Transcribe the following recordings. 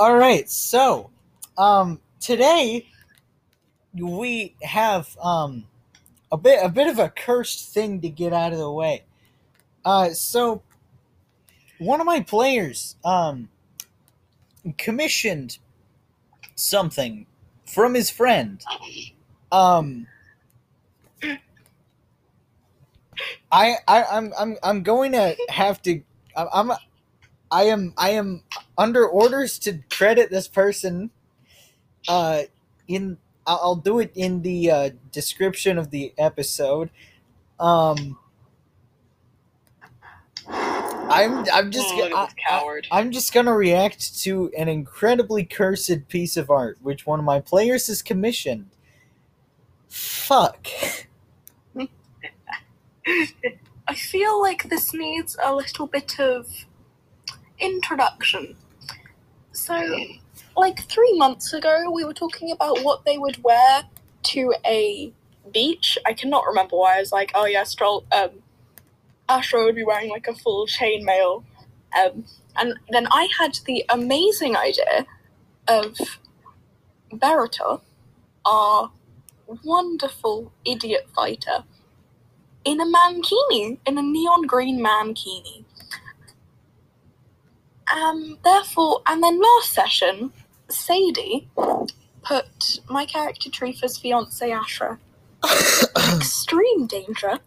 All right, so um, today we have um, a bit a bit of a cursed thing to get out of the way. Uh, so one of my players um, commissioned something from his friend. Um, I, I I'm I'm I'm going to have to I'm, I am I am under orders to credit this person uh in I'll I'll do it in the uh, description of the episode. Um I'm I'm just Oh, go- look I- I- coward. I'm just gonna react to an incredibly cursed piece of art which one of my players has commissioned. Fuck. I feel like this needs a little bit of introduction. So, like three months ago, we were talking about what they would wear to a beach. I cannot remember why. I was like, oh yeah, Stroll, um, Ashra would be wearing like a full chainmail. Um, and then I had the amazing idea of Beruta, our wonderful idiot fighter, in a mankini, in a neon green mankini. Um, therefore, and then last session, Sadie put my character Trifa's fiance Ashra extreme danger.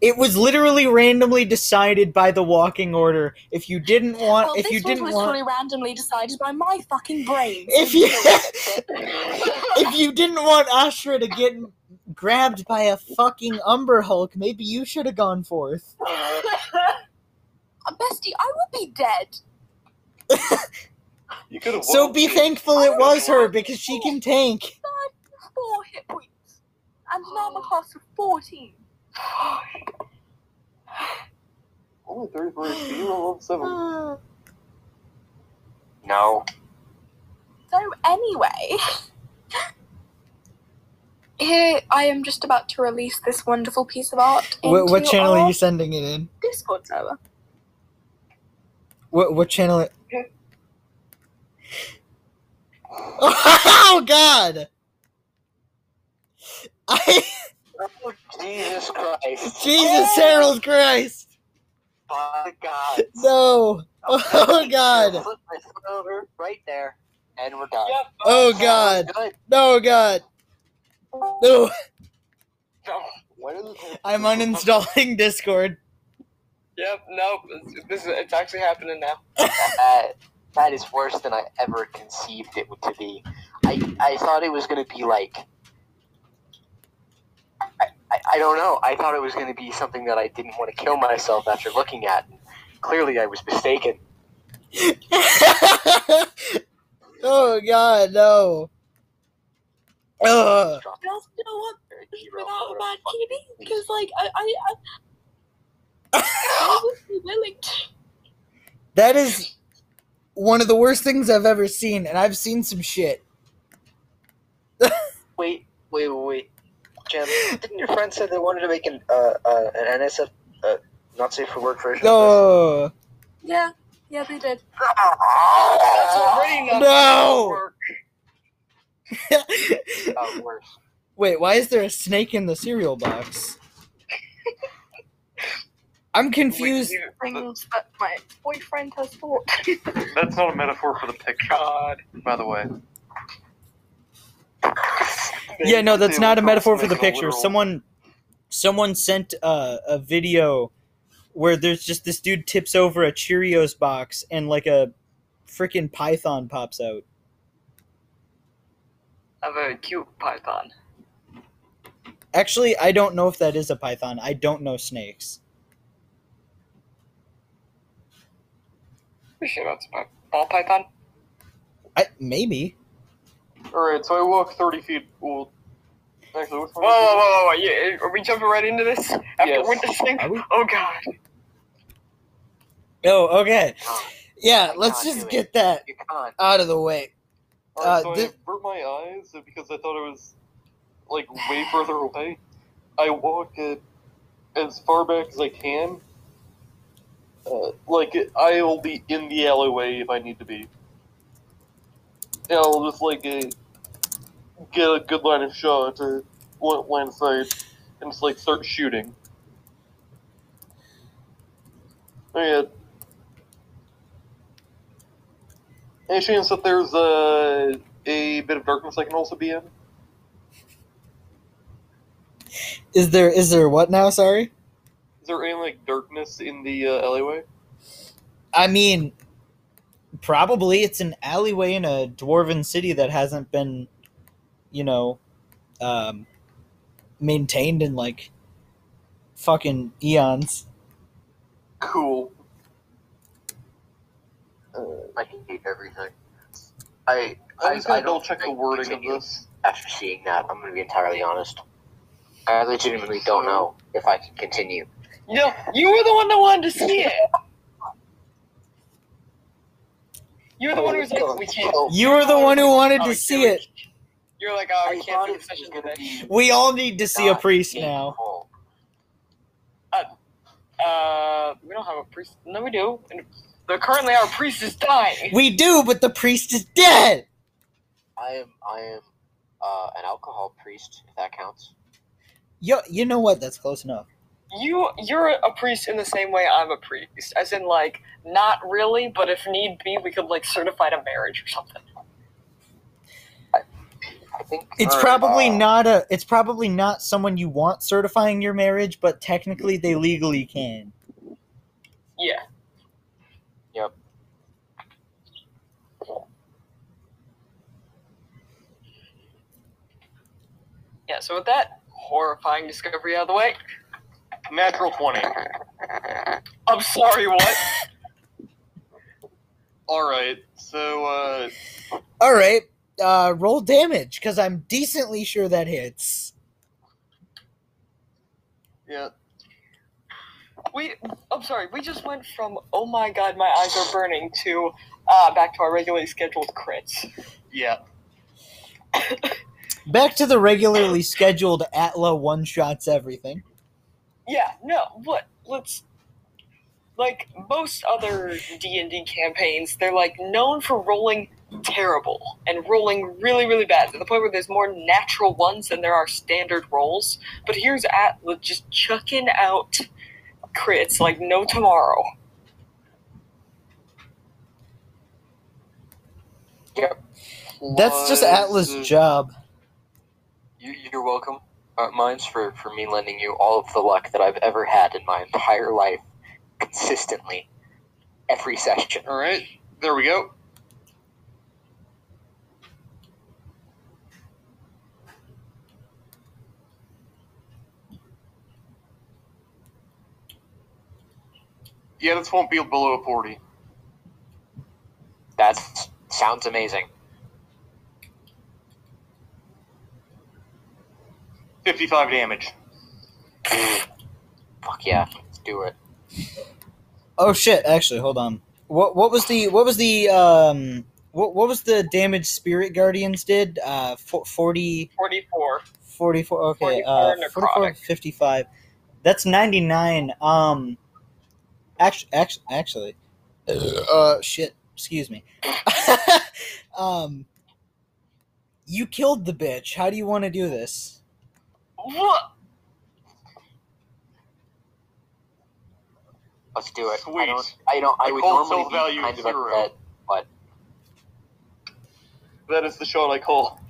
It was literally randomly decided by the walking order. If you didn't want, well, if you didn't literally want, randomly decided by my fucking brain. if you, if you didn't want Ashra to get grabbed by a fucking Umber Hulk, maybe you should have gone forth. Uh, Bestie, I would be dead. You could have. So be thankful it was her because she can tank. Four hit points. And an armor class of 14. Only 34 HP, level 7. No. So anyway, here I am just about to release this wonderful piece of art into What, what channel are you sending it in? Discord server. What what channel? It... Oh God! I Oh, Jesus Christ. Jesus Harold Christ! My God. No! Oh God! Flip my foot over right there, and we're done. Yep. Oh That God! Good. No God! No! What is I'm uninstalling Discord. Yep. Nope. It's, this is, it's actually happening now. that, that is worse than I ever conceived it to be. I, I thought it was going to be like. I, I, I don't know. I thought it was going to be something that I didn't want to kill myself after looking at. And Clearly, I was mistaken. oh God! No! Ugh. Drop Girls, you know what? zero Without a for- bad TV, because like I, I, I, I would be willing to. That is one of the worst things I've ever seen, and I've seen some shit. Wait, wait, wait, wait. Jim, didn't your friend say they wanted to make an uh, uh, an NSF uh, not safe for work version? No! Yeah, yeah, they did. That's No! work. Wait, why is there a snake in the cereal box? I'm confused. Things that my boyfriend has bought. That's not a metaphor for the picture, God. by the way. Yeah, no, that's not a metaphor for the picture. Someone, someone sent uh, a video where there's just this dude tips over a Cheerios box and like a freaking python pops out. A very cute python. Actually, I don't know if that is a python. I don't know snakes. We sure that's a py- ball python. I maybe. Alright, so I walk 30 feet. Well, actually, what's Whoa, whoa, whoa, whoa, whoa! Yeah, are we jumping right into this after Yes. witnessing? Oh God. Oh, okay. Yeah, I let's just do it. get that out of the way. Alright, Uh, so thi- I burnt my eyes because I thought it was, like, way further away. I walk it as far back as I can. Uh, like, I'll be in the alleyway if I need to be. Yeah, we'll just like uh, get a good line of shot to line sight and just like start shooting. Oh. Any chance that there's uh, a bit of darkness I can also be in? Is there is there what now? Sorry. Is there any like darkness in the uh, alleyway? I mean, probably it's an alleyway in a dwarven city that hasn't been, you know, um, maintained in like fucking eons. Cool. Uh, I hate everything. I I'm I, just gonna don't double check the wording of this. after seeing that. I'm gonna be entirely honest. I legitimately don't know if I can continue. No, you were the one that wanted to see it. You were the one who was like, we can't. You were the one who wanted Oh, to see it. You're like, oh, we can't do it the was session today. We all need to see a priest now. painful. Uh, we don't have a priest. No, we do. And but currently, our priest is dying. We do, but the priest is dead. I am I am uh, an alcohol priest, if that counts. Yo, you know what? That's close enough. You, you're a priest in the same way I'm a priest, as in like not really, but if need be, we could like certify a marriage or something. I think It's probably uh, not a. It's probably not someone you want certifying your marriage, but technically they legally can. Yeah. Yep. Yeah. So with that horrifying discovery out of the way, Natural 20. I'm sorry. What? Alright, so, uh, All right, uh, roll damage because I'm decently sure that hits. yeah. We, I'm sorry, we just went from "Oh my God, my eyes are burning" to uh, back to our regularly scheduled crits. Yeah. Back to the regularly scheduled Atla one shots everything. Yeah, no, what? Let's like most other D and D campaigns, they're like known for rolling terrible and rolling really, really bad to the point where there's more natural ones than there are standard rolls. But here's Atla just chucking out crits like no tomorrow. yep That's just Plus, Atla's job. You, you're welcome. Uh, mine's for, for me lending you all of the luck that I've ever had in my entire life, consistently, every session. Alright, there we go. Yeah, this won't be below a 40. That sounds amazing. 55 damage. Fuck yeah, let's do it. Oh shit! Actually, hold on. What what was the what was the um what what was the damage Spirit Guardians did? Uh, fo- 40, 44. 44 Okay, 44 uh, necrotic. 44, 55. That's ninety nine. Um, actually, actually, actually, uh, shit. Excuse me. um, you killed the bitch. How do you want to do this? What? Let's do it. I don't. I don't. I The would normally self be value kind is of zero. upset, but That is the shot I call.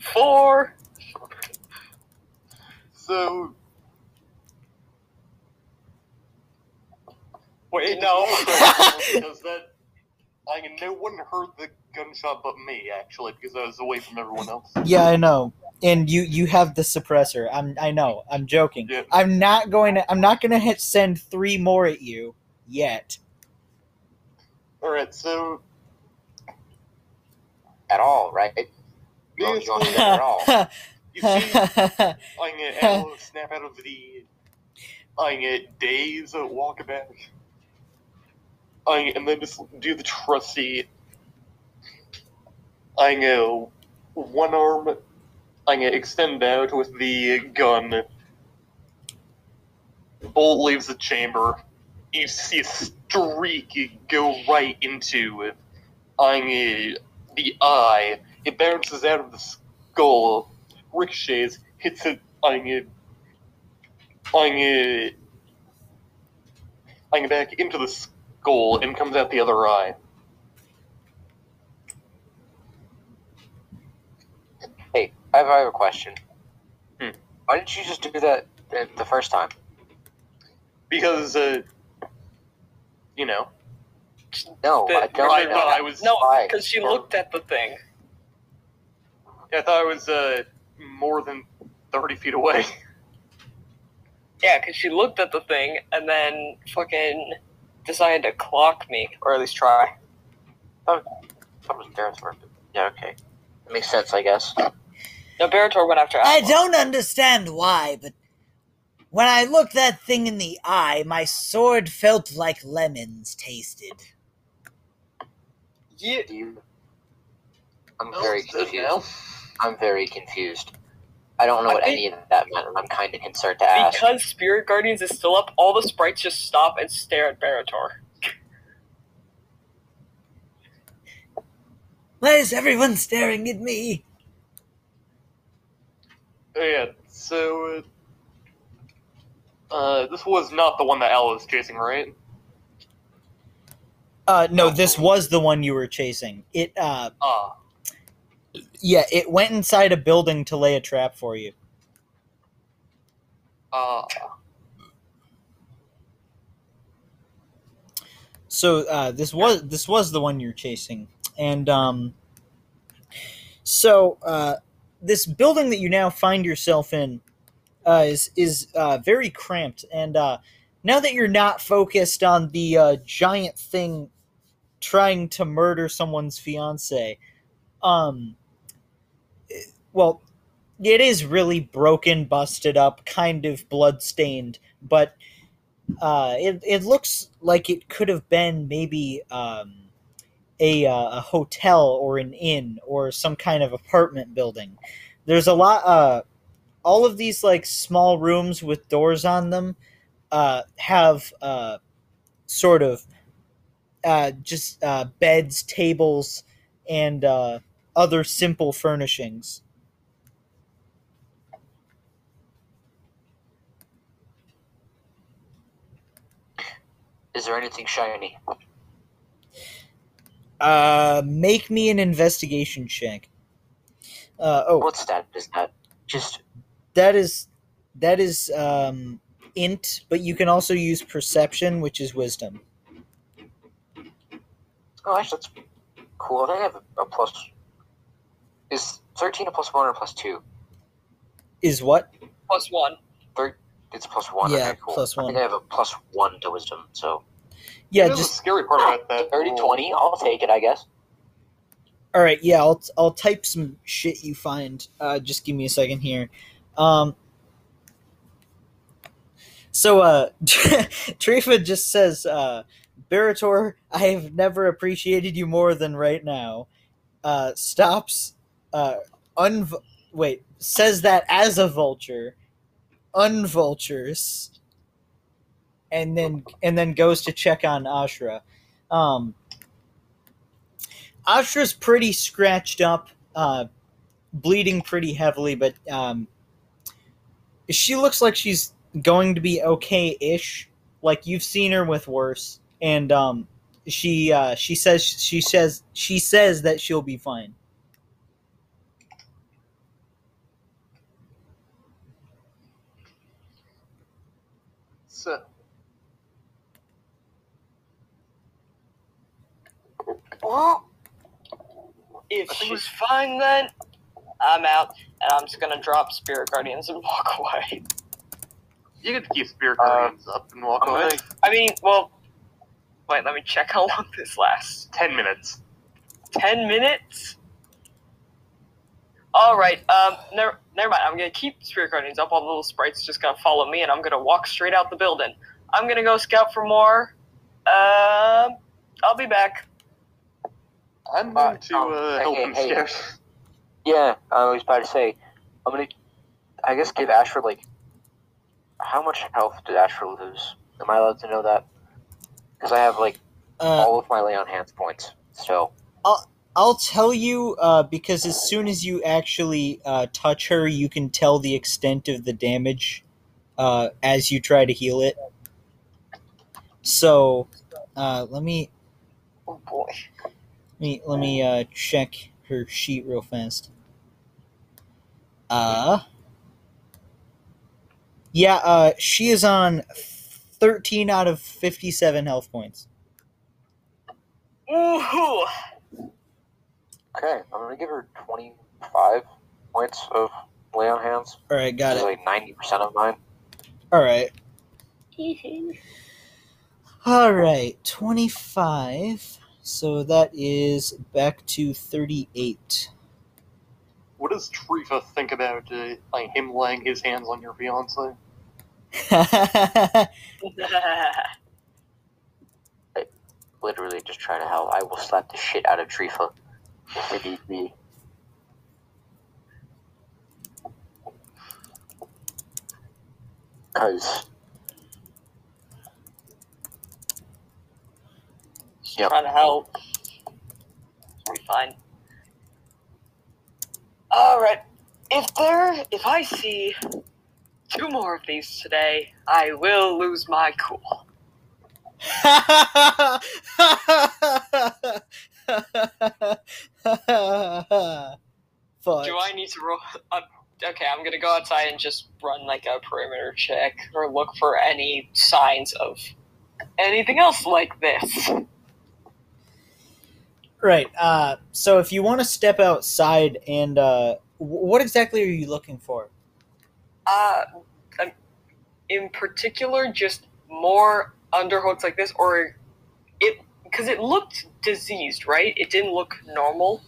Four. So, Wait, no. because that. I mean, no one heard the gunshot but me, actually, because I was away from everyone else. Yeah, I know. And you you have the suppressor. I'm I know. I'm joking. Yeah. I'm not going to I'm not going to hit send 3 more at you yet. Alright, so. at all, right? You don't, you don't at all. You see, I get snap out of the. I get days of walk back. I and then just do the trusty. I go one arm. I get extend out with the gun. The bolt leaves the chamber. You see a streak go right into on uh, the eye. It bounces out of the skull, ricochets, hits it on uh, on uh, on back into the skull, and comes out the other eye. Hey, I have, I have a question. Hmm. Why didn't you just do that the- the first time? Because, uh, you know, No, The- I don't. I thought I was. No, because she looked at the thing. I thought I was uh, more than thirty feet away. Yeah, because she looked at the thing and then fucking decided to clock me, or at least try. Oh, That was Barator. but- Yeah, okay. That makes sense, I guess. No, Barator went after I don't understand why, but when I looked that thing in the eye, my sword felt like lemons tasted. Yeah, you? I'm very confused. I'm very confused. I don't know I what think- any of that meant, and I'm kind of concerned to ask. because Spirit Guardians is still up, all the sprites just stop and stare at Barator. Why is everyone staring at me? Oh, yeah, so uh, uh, this was not the one that Al was chasing, right? Uh, no, this was the one you were chasing. It, uh, Ah, yeah, it went inside a building to lay a trap for you. ah. So uh, this was this was the one you're chasing, and um, so uh, this building that you now find yourself in uh, is is uh, very cramped, and uh, now that you're not focused on the uh, giant thing trying to murder someone's fiance, um, well, it is really broken, busted up, kind of bloodstained, but uh, it, it looks like it could have been maybe um, a, uh, a hotel or an inn or some kind of apartment building. There's a lot, uh, all of these like small rooms with doors on them uh, have uh, sort of uh, just uh, beds, tables, and uh, other simple furnishings. Is there anything shiny? Uh, make me an investigation check. Uh, oh, What stat is that? Just that is that is um, int, but you can also use perception, which is wisdom. oh, actually, that's cool. I have a, a plus. Is thirteen a plus one or plus two? Is what? Plus one. It's plus one. Yeah, okay, cool. plus I think one. I have a plus one to wisdom, so Yeah, Here's just the scary part about that. 30, 20, I'll take it, I guess. all right. Yeah, I'll I'll type some shit you find. Uh, just give me a second here. Um. So, uh, Trifa just says, uh, Barator, I have never appreciated you more than right now. Uh, stops, uh, un wait, says that as a vulture, unvultures, and then and then goes to check on Ashra. Um, Ashra's pretty scratched up, uh, bleeding pretty heavily, but um, she looks like she's going to be okay-ish. Like you've seen her with worse, and um, she uh, she says she says she says that she'll be fine. Well, if she's fine, then I'm out, and I'm just gonna drop Spirit Guardians and walk away. you get to keep Spirit Uh, Guardians up and walk I'm away. gonna, I mean, well, wait, let me check how long this lasts. Ten minutes. Ten minutes. All right. Um. Never. Never mind. I'm gonna keep Spirit Guardians up. All the little sprites just gonna follow me, and I'm gonna walk straight out the building. I'm gonna go scout for more. Um. I'll be back. I'm Uh, going to um, uh, hey, help hey, him hey. scout. yeah, I was about to say, I'm gonna, I guess, give Ashra like, how much health did Ashra lose? Am I allowed to know that? Because I have like Uh, all of my lay on hands points. So I'll tell you uh, because as soon as you actually uh, touch her, you can tell the extent of the damage uh, as you try to heal it. So, uh, let me Oh boy. let me let me uh, check her sheet real fast. Uh, yeah, uh, she is on thirteen out of fifty-seven health points. Ooh. Okay, I'm gonna give her 25 points of lay on hands. All right, got Which it. like 90% of mine. All right. All right, 25. So that is back to 38. What does Trifa think about uh, like him laying his hands on your fiance? I Literally just try to help. I will slap the shit out of Trifa if need be. Cause Yep. Trying to help. We fine. All right. If there, if I see two more of these today, I will lose my cool. Fuck. Do I need to roll? Uh, okay, I'm gonna go outside and just run like a perimeter check or look for any signs of anything else like this. Right. Uh, so if you want to step outside and uh, wh- what exactly are you looking for? Uh, um, in particular, just more Umber Hulks like this, or it because it looked diseased, right? It didn't look normal.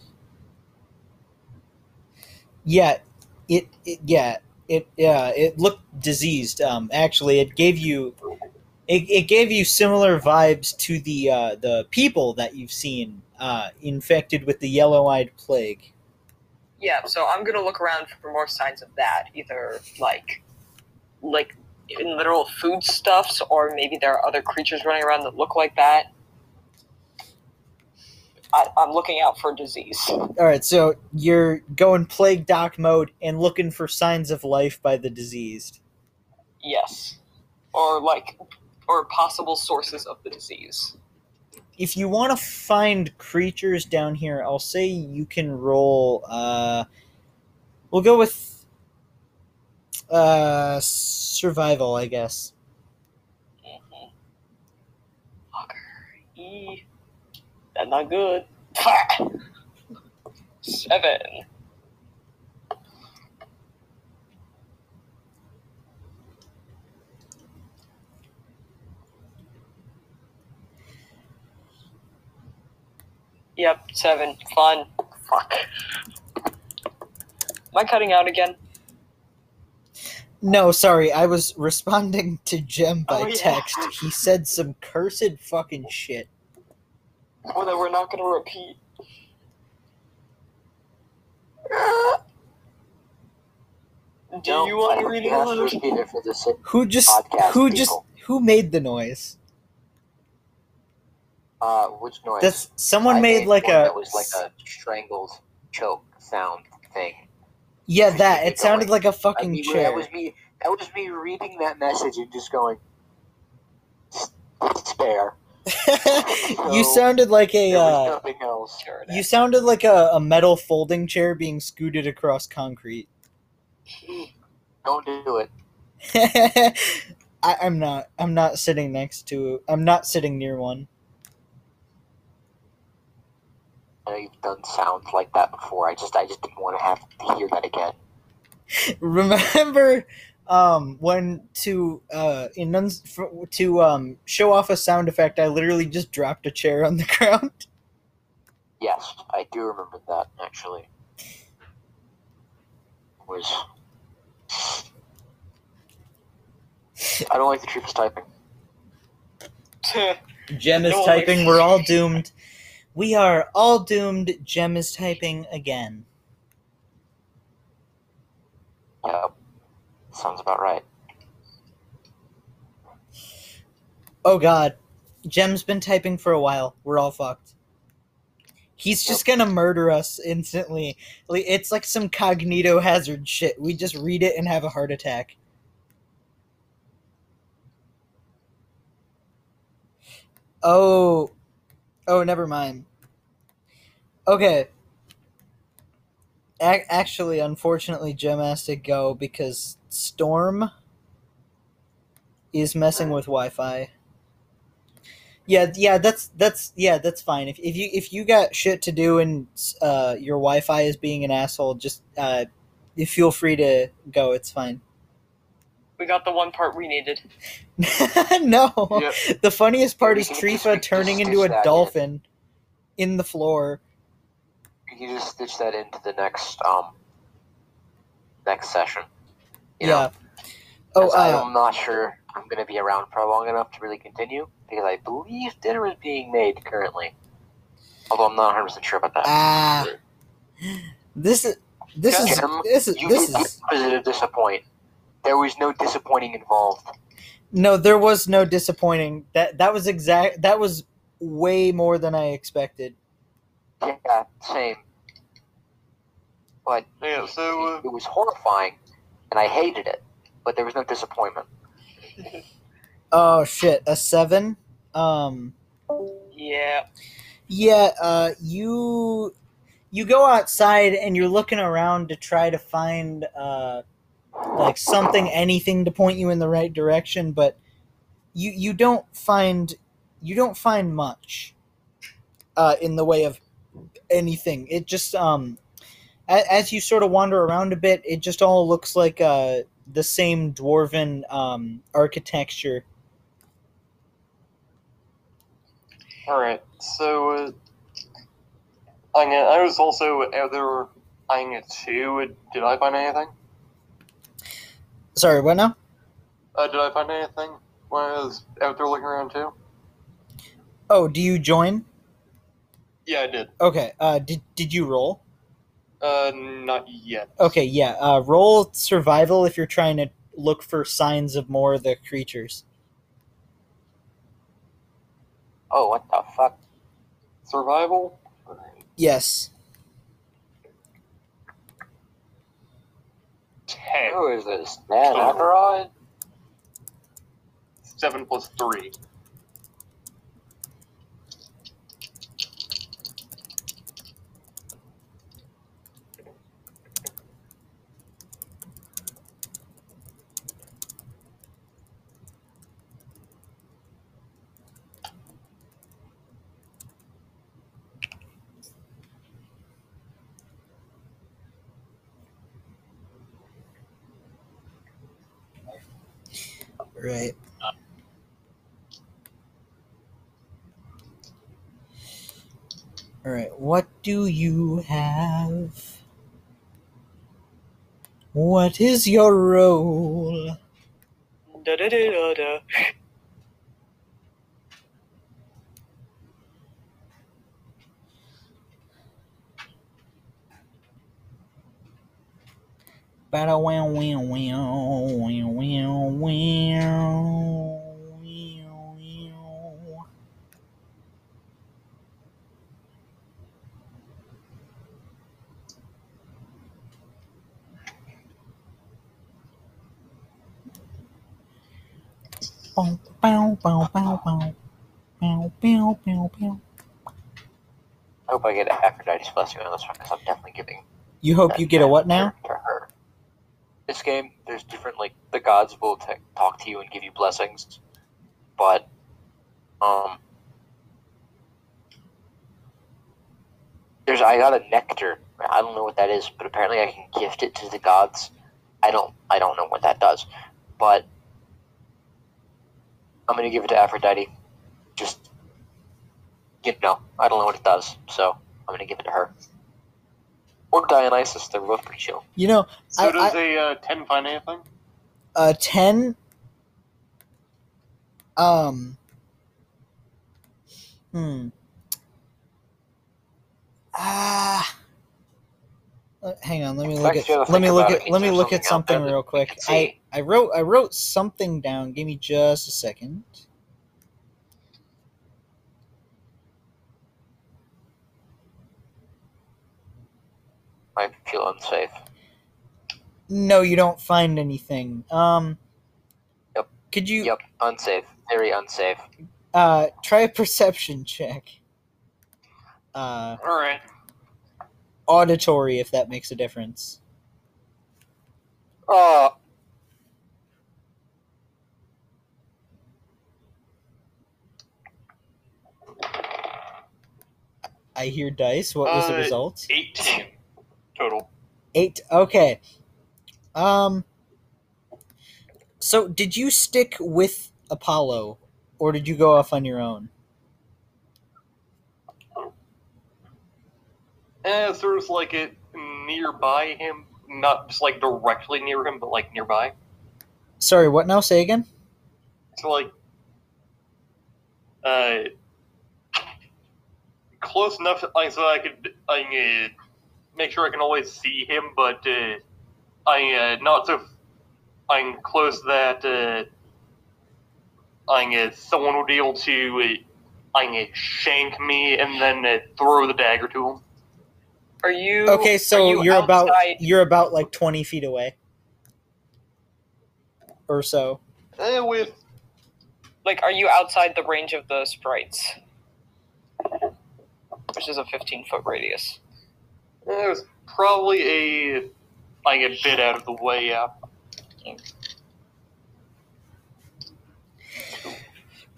Yeah, it, it yeah it yeah it looked diseased. Um, actually, it gave you it, it gave you similar vibes to the uh, the people that you've seen uh, infected with the yellow-eyed plague. Yeah, so I'm gonna look around for more signs of that, either like like in literal foodstuffs, or maybe there are other creatures running around that look like that. I, I'm looking out for disease. All right, so you're going plague doc mode and looking for signs of life by the diseased. Yes, or like or possible sources of the disease. if you want to find creatures down here, I'll say you can roll. Uh, we'll go with uh, survival, I guess. Mhm. Fucker. E. That's not good. Seven. Yep, seven. Fun. Fuck. Am I cutting out again? No, sorry, I was responding to Jem by Oh, yeah. text. He said some cursed fucking shit. Or that we're not going to repeat. Do No, you want to read it you aloud? repeat it for the sake Who just Podcast who just people. who made the noise? Uh, which noise? That's someone I made like a that was like a strangled choke sound thing. yeah that it sounded going. like a fucking mean, chair. That was me. That was me reading that message and just going despair. You sounded like a uh. You sounded like a, a metal folding chair being scooted across concrete. Don't do it. I, I'm not. I'm not sitting next to. I'm not sitting near one. I know you've done sounds like that before. I just, I just didn't want to have to hear that again. Remember, um, when to uh, enuns- for, to um show off a sound effect, I literally just dropped a chair on the ground. Yes, I do remember that actually. Was I don't like the truth typing. Gem is No, typing. We're all doomed. We are all doomed. Gem is typing again. Yep, sounds about right. Oh God, Gem's been typing for a while. We're all fucked. He's just gonna murder us instantly. It's like some cognito hazard shit. We just read it and have a heart attack. Oh, oh, never mind. Okay. A- actually, unfortunately, Gem has to go because Storm is messing with Wi-Fi. Yeah, yeah, that's that's yeah, that's fine. If, if you if you got shit to do and uh, your Wi-Fi is being an asshole, just uh, you feel free to go. It's fine. We got the one part we needed. no, Yep. the funniest part is can Trifa turning into a that in. dolphin in the floor. You just stitch that into the next um next session. You yeah. know? Oh, uh, I'm not sure I'm gonna be around for long enough to really continue because I believe dinner is being made currently. Although I'm not 100 percent sure about that. ah, this is this is this is you this is disappoint. There was no disappointing involved. no. There was no disappointing. That that was exact. That was way more than I expected. Yeah, same. But Yeah, so uh, it was horrifying, and I hated it. But there was no disappointment. Oh shit, a seven. Um, Yeah. yeah. Uh, you you go outside and you're looking around to try to find uh like something, anything to point you in the right direction, but you you don't find you don't find much uh, in the way of anything. It just um a- as you sort of wander around a bit, it just all looks like uh, the same dwarven um, architecture. all right. So uh, I I was also out there eyeing it too. Did I find anything? Sorry, what now? Uh, did I find anything when I was out there looking around too? Oh, do you join? Yeah, I did. Okay. Uh, did did you roll? Uh, not yet. Okay, yeah. Uh, roll survival if you're trying to look for signs of more of the creatures. Oh, what the fuck? Survival. Yes. Ten. Who is this? Dan Aykroyd? Seven plus three. Right. All right. What do you have? What is your role? Da da da da da. I hope I get Aphrodite's blessing on this one because I'm definitely giving. You hope you get a what now? To her. This game, there's different like the gods will t- talk to you and give you blessings, but um, there's I got a nectar. I don't know what that is, but apparently I can gift it to the gods. I don't I don't know what that does, but I'm gonna give it to Aphrodite. Just you know, I don't know what it does, so I'm gonna give it to her. Or Dionysus, they're both pretty chill. You know, So I- does a uh, ten find anything? a 10 um hmm. Ah. Uh, hang on let me look at let me look at let me look at something out something there real quick. i i wrote i wrote something down. Give me just a second I feel unsafe. No, you don't find anything. Um. Yep. Could you Yep, unsafe. Very unsafe. uh try a perception check? Uh, All right. auditory, if that makes a difference. Oh, I hear dice. What was the Uh, result? 18 total. Eight. Okay. Um. So, did you stick with Apollo, or did you go off on your own? Eh, sort of like it nearby him, not just like directly near him, but like nearby. Sorry, what now? Say again. So like, uh, close enough like, so I could I uh, make sure I can always see him, but uh, I uh, not so I'm close that uh, I uh, someone would be able to uh, I uh, shank me and then uh, throw the dagger to him. Are you Okay, so you you're about outside- you're about like twenty feet away, or so. Eh, with like are you outside the range of the sprites? Which is a 15 foot radius. It was probably a like a bit out of the way. Yeah.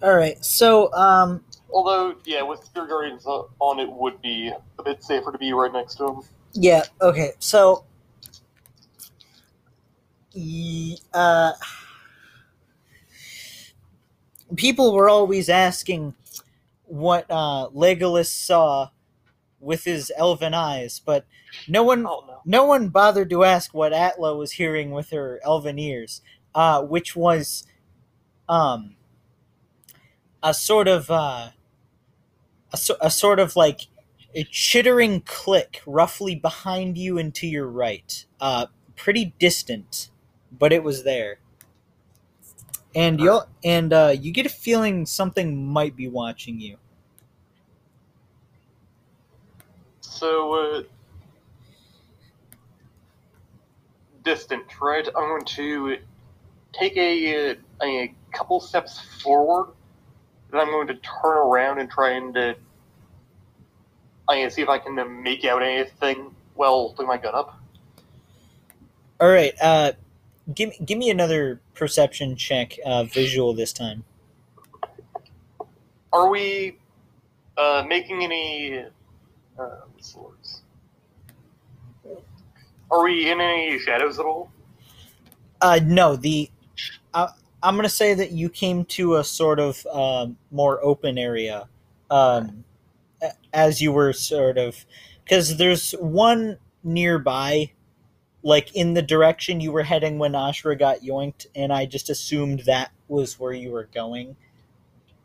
All right. So, um, Although, yeah, with Spirit Guardians on it would be a bit safer to be right next to him. yeah. Okay. So, y- uh, people were always asking what uh, Legolas saw with his elven eyes, but no one Oh no. no one bothered to ask what Atla was hearing with her elven ears, uh, which was um, a sort of uh, a, so- a sort of like a chittering click roughly behind you and to your right, uh, pretty distant, but it was there. And you and uh, you get a feeling something might be watching you. So, uh, distant, right? I'm going to take a, uh, a couple steps forward, then I'm going to turn around and try and uh, to see if I can uh, make out anything while holding my gun up. All right, uh, give give me another perception check, uh, visual this time. Are we uh, making any? Uh, what's the words? Are we in any shadows at all? Uh, no, the uh, I'm gonna say that you came to a sort of um, more open area, um, as you were sort of because there's one nearby, like in the direction you were heading when Ashra got yoinked, and I just assumed that was where you were going.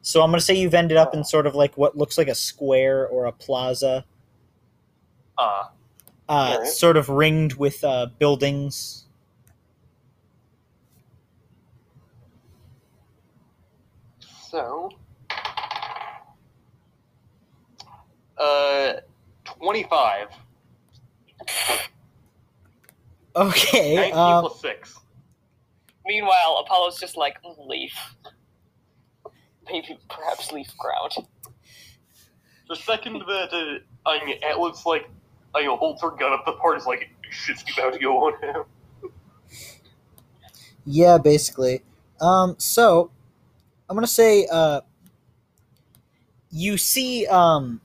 So I'm gonna say you've ended up in sort of like what looks like a square or a plaza, Uh, uh, Alright. sort of ringed with uh, buildings. so. Uh, 25. Okay. 19 Um, plus 6. Meanwhile, Apollo's just like "Mm, leaf. Maybe perhaps leaf ground. The second that uh, I mean, it looks like I you know, holds her gun up, the part is like, shit's about to go on him. Yeah, basically. Um, so I'm gonna say, uh, you see, um,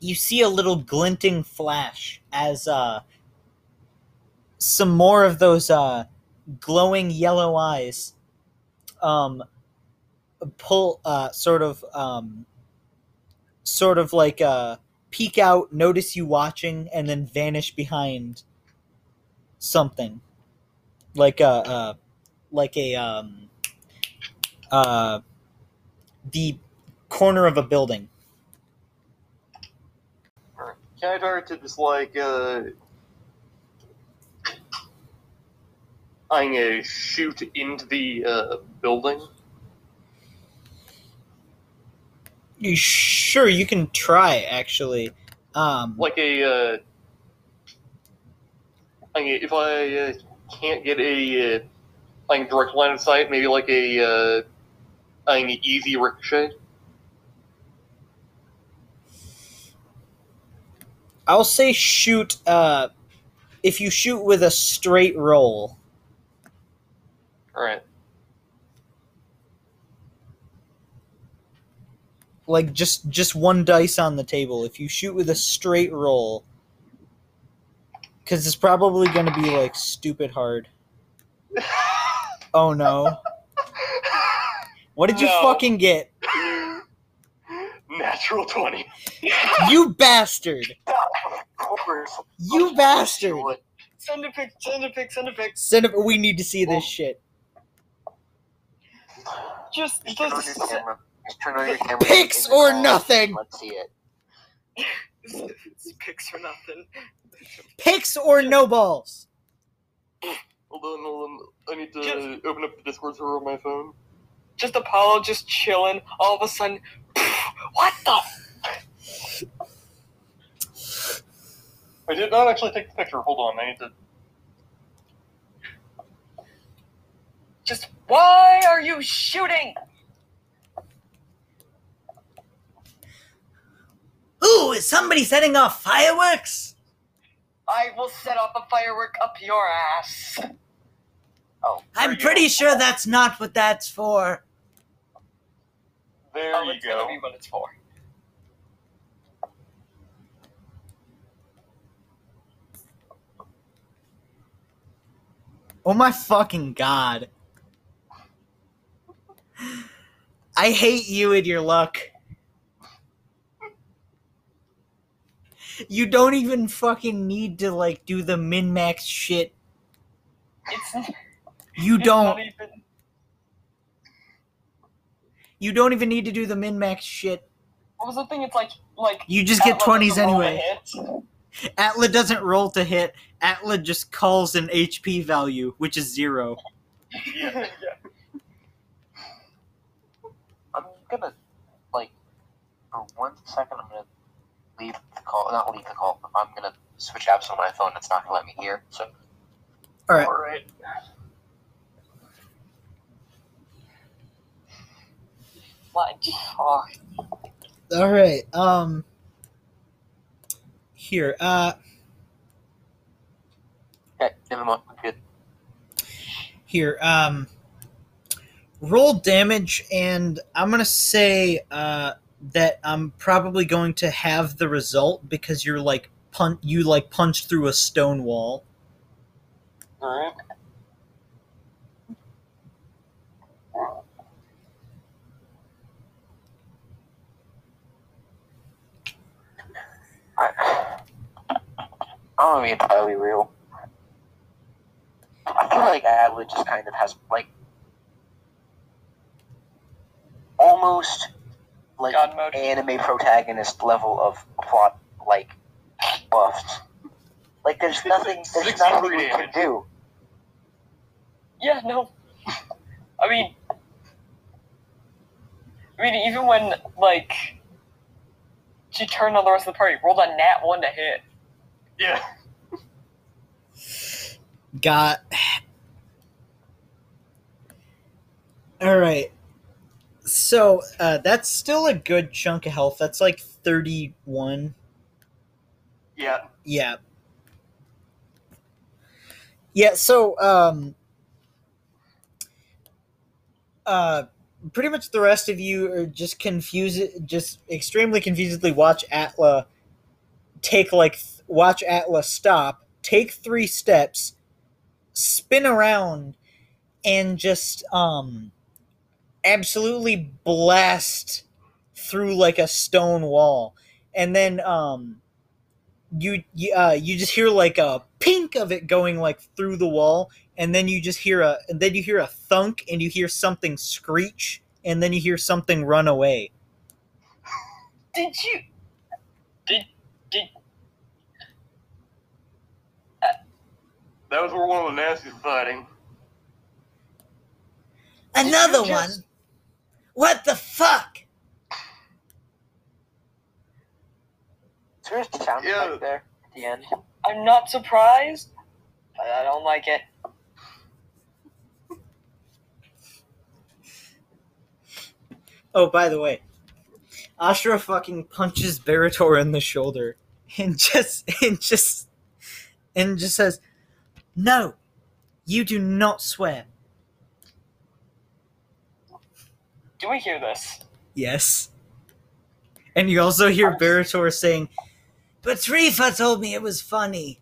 you see a little glinting flash as uh, some more of those uh, glowing yellow eyes, um, pull, uh, sort of, um, sort of like uh, peek out, notice you watching, and then vanish behind something like a uh, like a um, uh, the corner of a building. Can I try to just like, uh. I'm gonna shoot into the uh, building? You sure you can try actually. Um, Like a, uh. I mean, if I uh, can't get a uh, like direct line of sight, maybe like a uh, I mean, easy ricochet. I'll say shoot. Uh, if you shoot with a straight roll, All right. Like just just one dice on the table. If you shoot with a straight roll, because it's probably going to be like stupid hard. Oh no! What did you fucking get? Natural twenty. You bastard! You bastard! you would. Send a pic, send a pic, send a pic. Send it. We need to see this oh. shit. Just, Just turn on just, your camera. Just turn on your camera. Pics or call. nothing. Let's see it. pics or nothing. Picks or no balls? Hold on, hold on. I need to Just- open up the Discord server on my phone. Just Apollo, just chilling. All of a sudden, what the? I did not actually take the picture. Hold on, I need to. Just why are you shooting? Ooh, is somebody setting off fireworks? I will set off a firework up your ass. Oh, I'm pretty sure that's not what that's for. There Oh, you it's gonna be what it's for. Oh my fucking god. I hate you and your luck. You don't even fucking need to like do the min max shit. It's, You it's don't even, you don't even need to do the min max shit. what was the thing? It's like like. You just get 20s doesn't roll a anyway. Atla doesn't roll to hit. Atla just calls an HP value, which is zero. yeah. I'm gonna like for one second. I'm gonna leave the call. Not leave the call. I'm gonna switch apps on my phone. It's not gonna let me hear. So Alright. All right. My God. Alright. Um here, uh okay, never mind. I'm good. here um roll damage and i'm gonna say uh that i'm probably going to have the result because you're like pun you like punched through a stone wall All right. I, I don't want to be entirely real. I feel like Adwood just kind of has like almost like God mode. anime protagonist level of plot like buffs. Like there's nothing there's nothing degree we can do. Yeah, no. I mean, I mean, even when like she turned on the rest of the party, rolled a nat one to hit. Yeah. got all right so uh that's still a good chunk of health that's like 31 Yeah. Yeah. Yeah, so um uh pretty much the rest of you are just confused just extremely confusedly watch Atla take like th- watch Atla stop, take 3 steps, spin around and just um absolutely blast through like a stone wall. And then um you you, uh, you just hear like a pink of it going like through the wall and then you just hear a and then you hear a thunk and you hear something screech and then you hear something run away Did you? Did did That was where one of the nasties fighting. another you just- one what the fuck Is there a sound Yeah. effect there at the end? I'm not surprised, but I don't like it. Oh, by the way, Ashra fucking punches Barator in the shoulder and just and just and just says, "No, you do not swear." Do we hear this? Yes. And you also hear Barator saying, "But Trifa told me it was funny."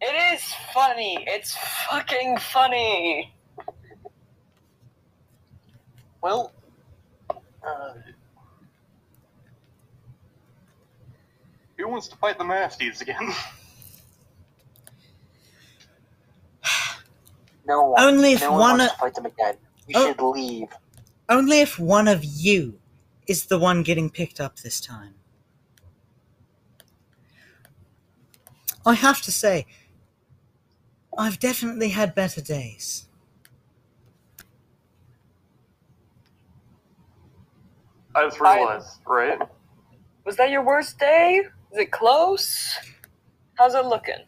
It is funny. It's fucking funny. Well, uh, who wants to fight the Masties again? No one. Only if no one, one wants o- to fight them again. We Oh. should leave. Only if one of you is the one getting picked up this time. I have to say, I've definitely had better days. As I- realized, right? Was that your worst day? Is it close? How's it looking?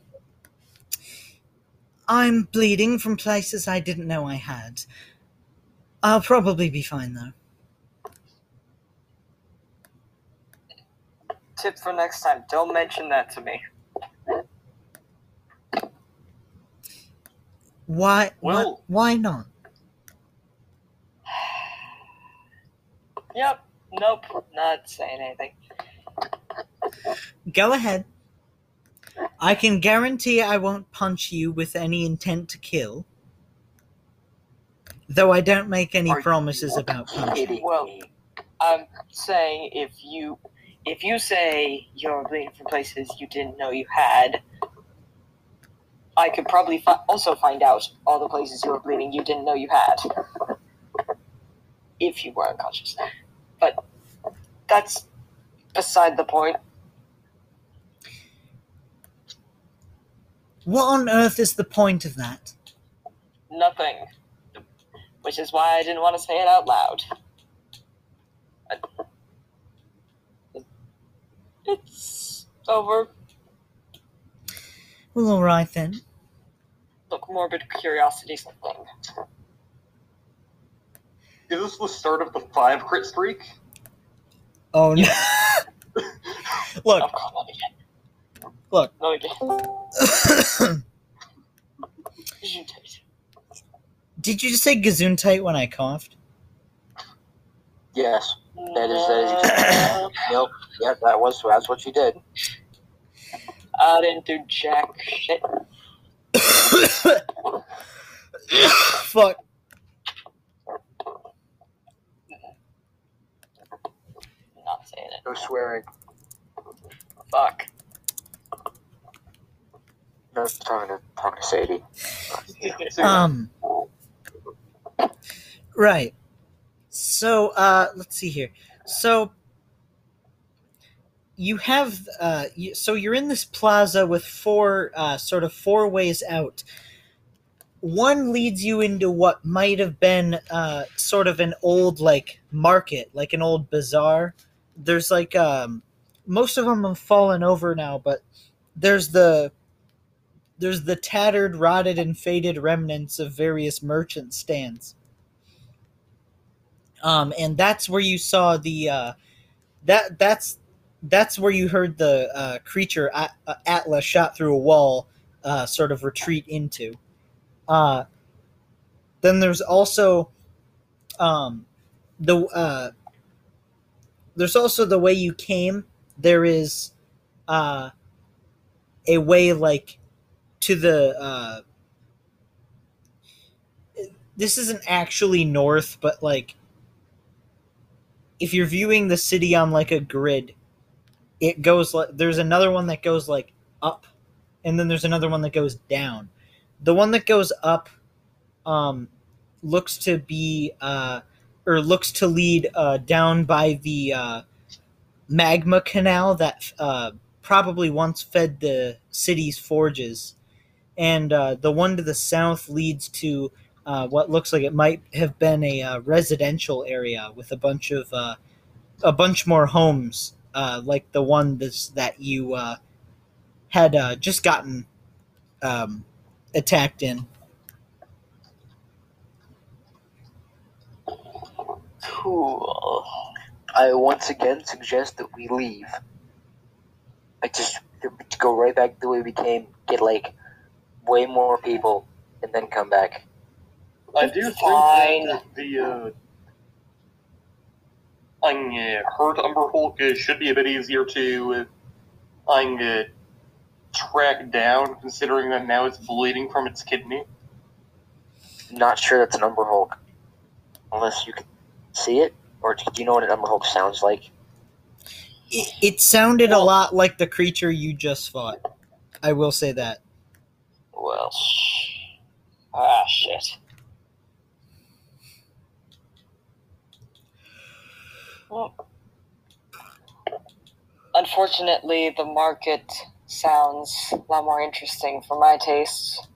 I'm bleeding from places I didn't know I had. I'll probably be fine though. Tip for next time: don't mention that to me. Why? Well- why, why not? Yep. Nope. Not saying anything. Go ahead. I can guarantee I won't punch you with any intent to kill. Though I don't make any Are you promises about punching. Well- I'm saying if you if you say you're bleeding from places you didn't know you had, I could probably fi- also find out all the places you were bleeding you didn't know you had. If you were unconscious. But that's beside the point. What on earth is the point of that? Nothing. Which is why I didn't want to say it out loud. It's over. Well, alright then. Look, morbid curiosity something. Is this the start of the five crit streak? Oh no. Look, Oh, come on again. Look. No again. You taste. Did you just say gesundheit when I coughed? Yes. That is- that is exactly- Yep. Yeah, that was that's what you did. I didn't do jack shit. Fuck. Not saying it. No swearing. Fuck. No talking to talking to Sadie. So, Um. Right. So, uh, let's see here. So, you have, uh, you, so you're in this plaza with four, uh, sort of four ways out. One leads you into what might have been, uh, sort of an old, like, market, like an old bazaar. There's, like, um, most of them have fallen over now, but there's the, there's the tattered, rotted, and faded remnants of various merchant stands. Um, and that's where you saw the uh, that that's that's where you heard the uh, creature uh, Atlas shot through a wall, uh, sort of retreat into. Uh, then there's also um, the there's also the way you came. There is a way like to the uh this isn't actually north but like if you're viewing the city on like a grid it goes like there's another one that goes like up and then there's another one that goes down. The one that goes up um looks to be uh or looks to lead uh down by the uh magma canal that uh probably once fed the city's forges and uh, the one to the south leads to uh, what looks like it might have been a uh, residential area with a bunch of uh, a bunch more homes, uh, like the one that you uh, had just gotten um, attacked in. Cool. I once again suggest that we leave. I just go right back the way we came, get like way more people, and then come back. I do think that the uh, ang, uh, hurt Umber Hulk uh, should be a bit easier to uh, ang, uh, track down, considering that now it's bleeding from its kidney. Not sure that's an Umber Hulk, unless you can see it, or do you know what an Umber Hulk sounds like? It, it sounded a lot like the creature you just fought. I will say that. Well, sh- ah, shit. Well, unfortunately, the market sounds a lot more interesting for my tastes.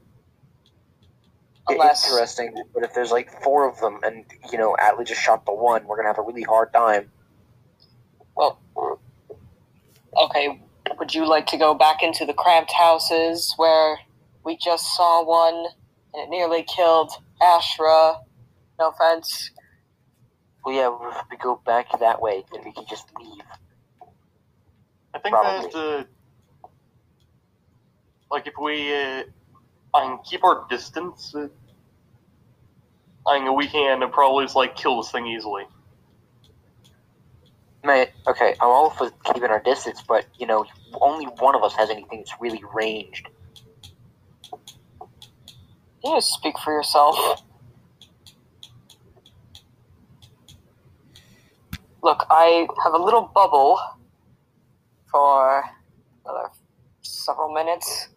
Unless, Interesting, but if there's like four of them, and you know Atla just shot the one, we're gonna have a really hard time. well, okay, would you like to go back into the cramped houses where we just saw one and it nearly killed Ashra? No offense. Well, yeah, if we go back that way, then we can just leave. I think Probably. that, uh, like, if we uh, ang, keep our distance, uh, ang, we can uh, probably just, like, kill this thing easily. Mate, okay, I'm all for keeping our distance, but you know, only one of us has anything that's really ranged. You just speak for yourself. Look, I have a little bubble for another several minutes.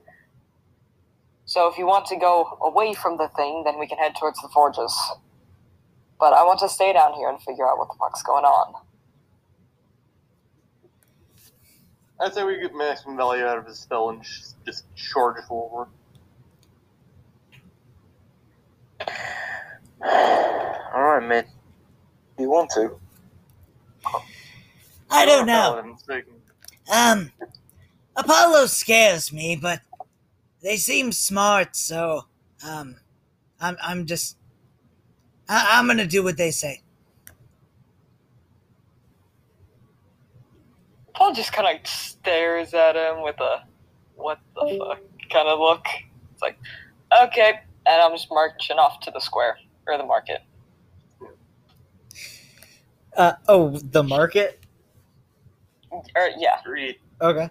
So if you want to go away from the thing, then we can head towards the forges. But I want to stay down here and figure out what the fuck's going on. I'd say we get maximum value out of his spell and just charge forward. Alright, man. Do you want to? I don't know. Um, Apollo scares me, but they seem smart, so um, I'm I'm just I, I'm gonna do what they say. Paul just kind of stares at him with a what the fuck kind of look. It's like, okay, and I'm just marching off to the square or the market. Uh oh, the market. Or yeah, Three, Okay.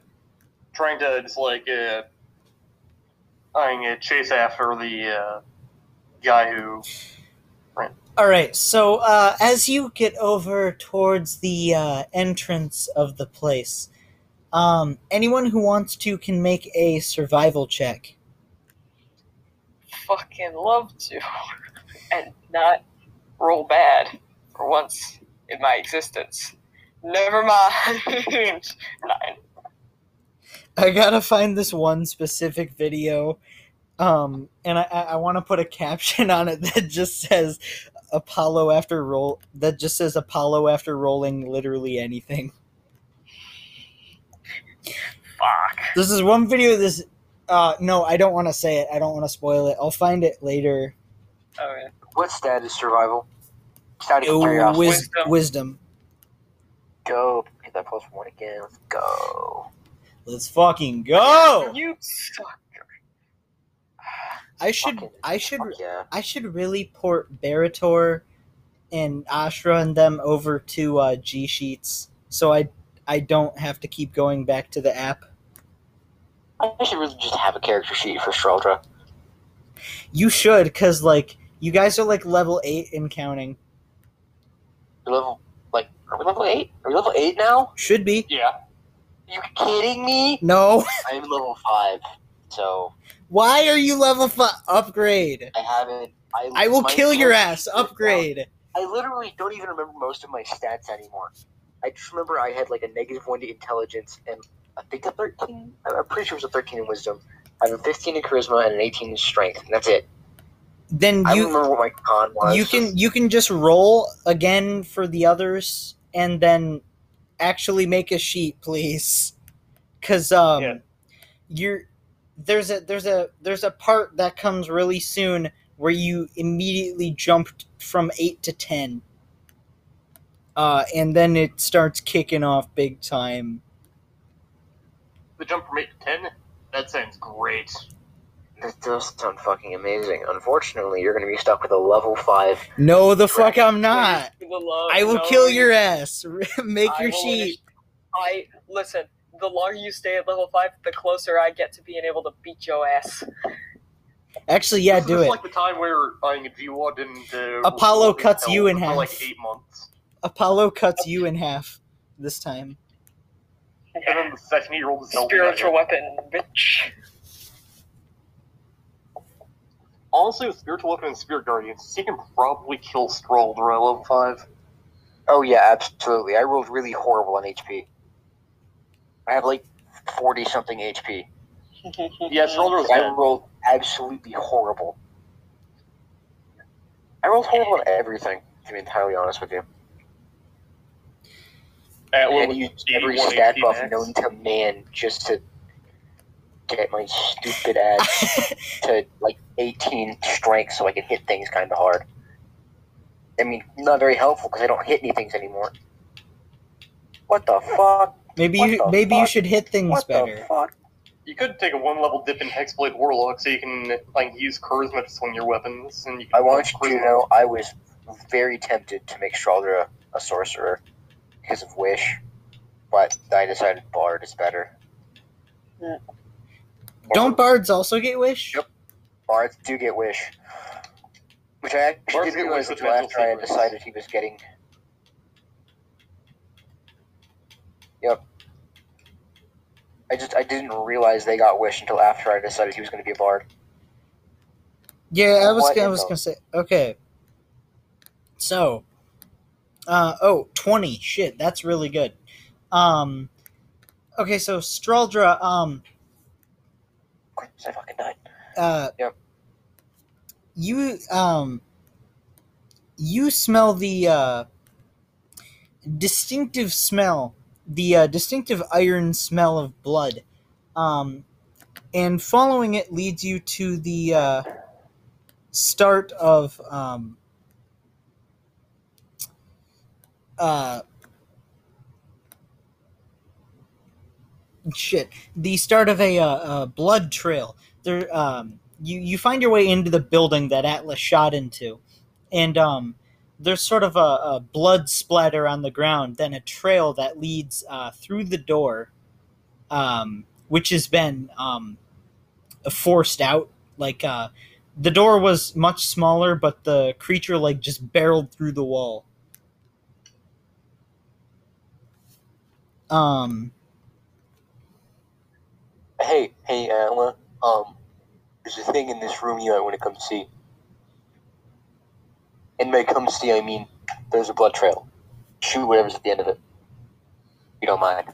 trying to just, like, uh, ang, uh, chase after the uh, guy who. All right. So uh, as you get over towards the uh, entrance of the place, um, anyone who wants to can make a survival check. fucking love to, and not roll bad for once in my existence. Never mind. Nine. I gotta find this one specific video, um, and I, I, I want to put a caption on it that just says Apollo after roll. That just says Apollo after rolling literally anything. Fuck. This is one video. This, uh, no, I don't want to say it. I don't want to spoil it. I'll find it later. Oh yeah. What stat is survival? Stat of curiosity. wis- Wisdom. wisdom. Go. Get that plus one again. Let's go. Let's fucking go. You suck. I should. Fucking- I should. Yeah. I should really port Barator and Ashra and them over to uh, G Sheets, so I I don't have to keep going back to the app. I should really just have a character sheet for Straldra. You should, cause like you guys are like level eight in counting. We're level like are we level eight? Are we level eight now? Should be. Yeah. you kidding me? No. I'm level five, so Why are you level five? Upgrade. I haven't. I, I will kill your ass. down. Upgrade. I literally don't even remember most of my stats anymore. I just remember I had like a negative one to intelligence and I think a thirteen. I'm pretty sure it was a thirteen in wisdom. I have a fifteen in charisma and an eighteen in strength, and that's it. Then I don't you remember what my con was. you can you can just roll again for the others and then actually make a sheet, please. Cause um Yeah. you're there's a there's a there's a part that comes really soon where you immediately jumped from eight to ten. Uh, and then it starts kicking off big time. The jump from eight to ten. That sounds great. That does sound fucking amazing. Unfortunately, you're going to be stuck with a level five. No, the fuck I'm not. Love- I will no, kill your ass. Make I your will sheet. I listen. The longer you stay at level five, the closer I get to being able to beat your ass. Actually, yeah, This do is it. like the time where uh, G1 didn't. Uh, Apollo cuts you in half. like eight months, Apollo cuts you in half this time. and then the second he rolled his Spiritual weapon, bitch. Honestly, with spiritual weapon and spirit guardians, he can probably kill Straldra at level five. Oh yeah, absolutely. I rolled really horrible on HP. I have like forty something HP. Yeah, Straldra was I dead. rolled absolutely horrible. I rolled horrible on everything. To be entirely honest with you, At I had level every stat buff known to man just to get my stupid ass to like 18 strength so I can hit things kind of hard. I mean, not very helpful because I don't hit any things anymore. What the fuck? maybe What you the maybe you should hit things What the better. fuck? You could take a one level dip in Hexblade Warlock so you can like use charisma to swing your weapons, and you can I want you to know I was very tempted to make Straldra a, a sorcerer because of Wish, but I decided Bard is better. Don't bards also get wish? Yep. Bards do get Wish. Which I actually Bards didn't get realize Wish with until mental after I had decided he was getting. Yep. I just I didn't realize they got Wish until after I decided he was going to be a Bard. Yeah, I was What gonna, I was the- gonna say okay. So, uh oh, 20. Shit, that's really good. Um, okay, so Straldra, um, Of course, I fucking died. uh, Yep. you um, you smell the uh, distinctive smell, the uh, distinctive iron smell of blood, um, and following it leads you to the uh, start of um, uh, shit. The start of a, uh, blood trail. There um you you find your way into the building that atlas shot into. And um there's sort of a, a blood splatter on the ground then a trail that leads uh, through the door um which has been um forced out. Like uh the door was much smaller but the creature like just barreled through the wall. Um Hey, hey, Atla. Um, there's a thing in this room you might want to come see. And by come see, I mean there's a blood trail. Shoot whatever's at the end of it. You don't mind.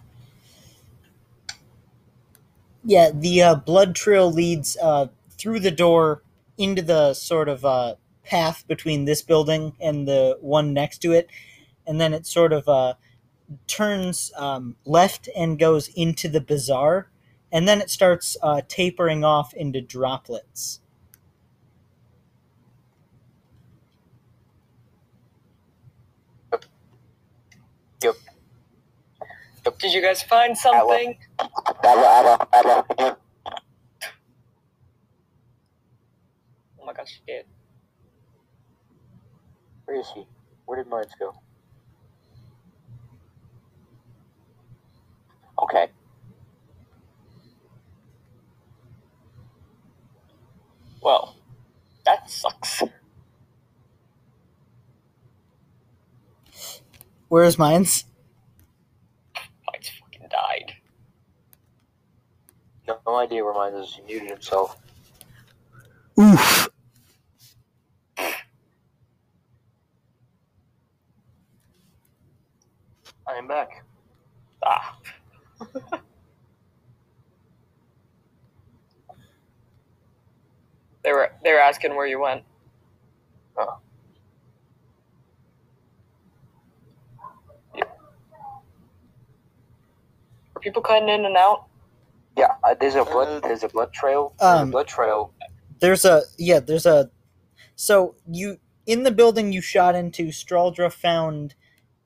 Yeah, the uh, blood trail leads uh, through the door into the sort of uh, path between this building and the one next to it, and then it sort of uh, turns um, left and goes into the bazaar, and then it starts uh, tapering off into droplets. Yep. Yep. Did you guys find something? Oh my gosh, shit. Where is he? Where did mines go? Okay. Well, that sucks. Where's mines? Mike's fucking died. No, no idea where mine is. He muted himself. Oof. I am back. Ah. they were they were asking where you went. Oh. Are people cutting in and out? Yeah, uh, there's a blood. Uh, There's a blood trail. There's Um, a blood trail. There's a yeah. There's a so you in the building you shot into. Straldra found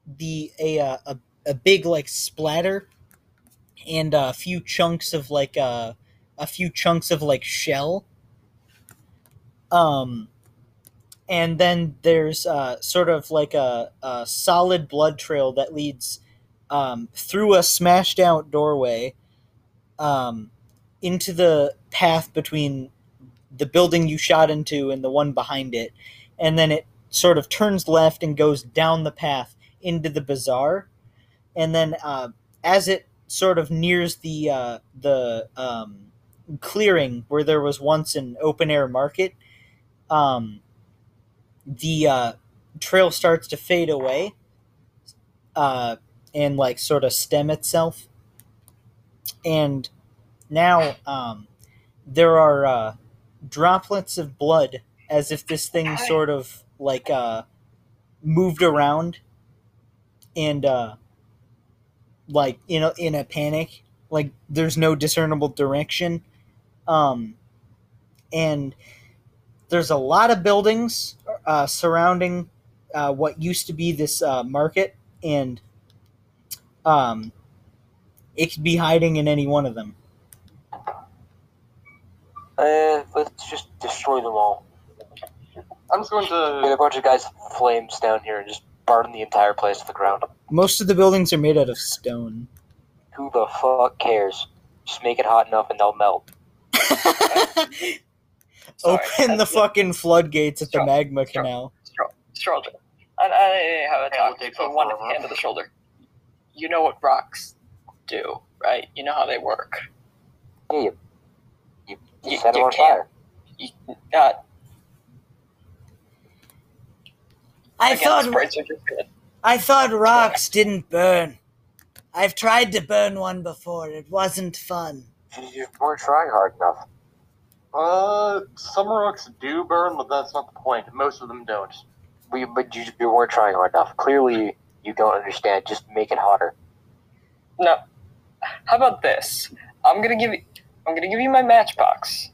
the a uh, a a big like splatter and a few chunks of like uh, a few chunks of like shell. Um, and then there's uh, sort of like a, a solid blood trail that leads um, through a smashed out doorway um, into the path between the building you shot into and the one behind it, and then it sort of turns left and goes down the path into the bazaar, and then uh, as it sort of nears the uh, the um, clearing where there was once an open air market, um, the uh, trail starts to fade away, uh, and like sort of stem itself, and now um, there are uh, droplets of blood as if this thing sort of like uh, moved around and uh, like you know in a panic. Like there's no discernible direction. Um, and there's a lot of buildings uh, surrounding uh, what used to be this uh, market and um, it could be hiding in any one of them Uh, let's just destroy them all. I'm just going to Get a bunch of guys flames down here and just burn the entire place to the ground. most of the buildings are made out of stone Who the fuck cares? Just make it hot enough and they'll melt. Sorry, Open the that's- fucking floodgates at the magma sure. canal. Straldra. I, I have a talk. take Put one for hand to the shoulder. You know what rocks do, right? You know how they work. Yeah, you, you, you, You- set them you on can't- fire. You, uh, I again, thought are just good. I thought rocks didn't burn. I've tried to burn one before. It wasn't fun. You just weren't trying hard enough. Uh, some rocks do burn, but that's not the point. Most of them don't. We, but you, you weren't trying hard enough. Clearly, you don't understand. Just make it hotter. No. How about this? I'm gonna give you. I'm gonna give you my matchbox,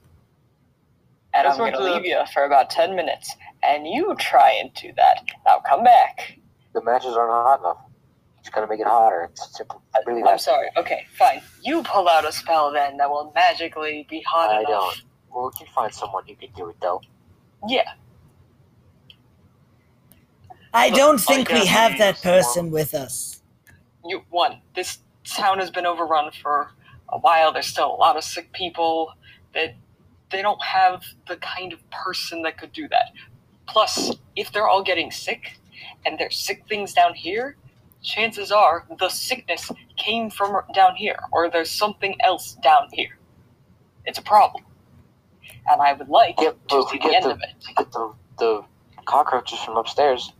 and I'm gonna a- leave you for about ten minutes, and you try and do that. Now come back. The matches aren't hot enough. Just gotta make it hotter. It's simple. Really I'm sorry. Okay, fine. You pull out a spell then that will magically be hot I enough. don't. Well, we can find someone who can do it though. Yeah. I Look, don't I think we have that use person with us. You one. This town has been overrun for a while. There's still a lot of sick people. That they don't have the kind of person that could do that. Plus, if they're all getting sick and there's sick things down here, chances are the sickness came from down here, or there's something else down here. It's a problem, and I would like Yeah, to see the get end the, of it. get the the cockroaches from upstairs,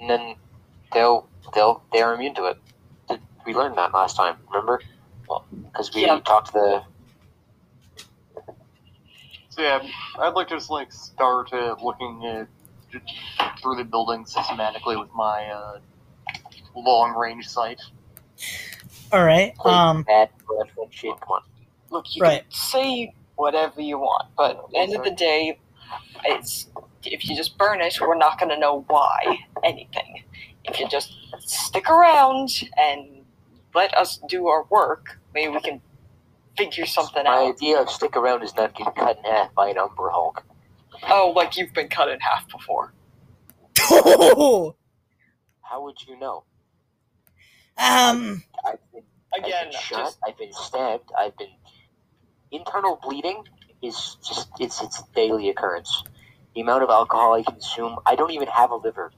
and then they'll they'll they're immune to it. We learned that last time. Remember? Because we Yeah. talked to the So yeah, I'd like to just like start uh, looking uh, through the building systematically with my uh, long range sight. All right. Um. bad blood and shit. Come on. Look, you Right. can say whatever you want, but at the end of the day, it's if you just burn it, we're not going to know why anything. If you just stick around and let us do our work, maybe we can figure something My out. My idea of stick around is not getting cut in half by an Umber Hulk. Oh, like you've been cut in half before. How would you know? Um, I've been, I've Again, been shot. just I've been stabbed. I've been internal bleeding is just it's it's a daily occurrence. The amount of alcohol I consume, I don't even have a liver.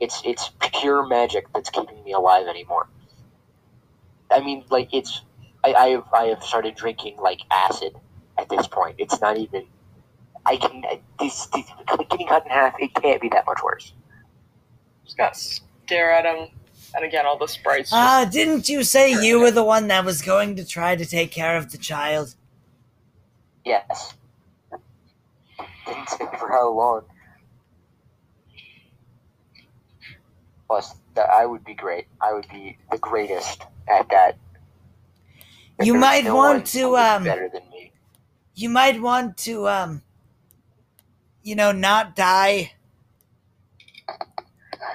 It's it's pure magic that's keeping me alive anymore. I mean, like it's I I have, I have started drinking like acid at this point. It's not even. I can this, this getting cut in half. It can't be that much worse. just gotta stare at him, and again, all the sprites. Ah, uh, didn't you say you were the one that was going to try to take care of the child? Yes. Didn't say for how long. Plus, that I would be great. I would be the greatest at that. You might no want to, um, better than me. you might want to um you know not die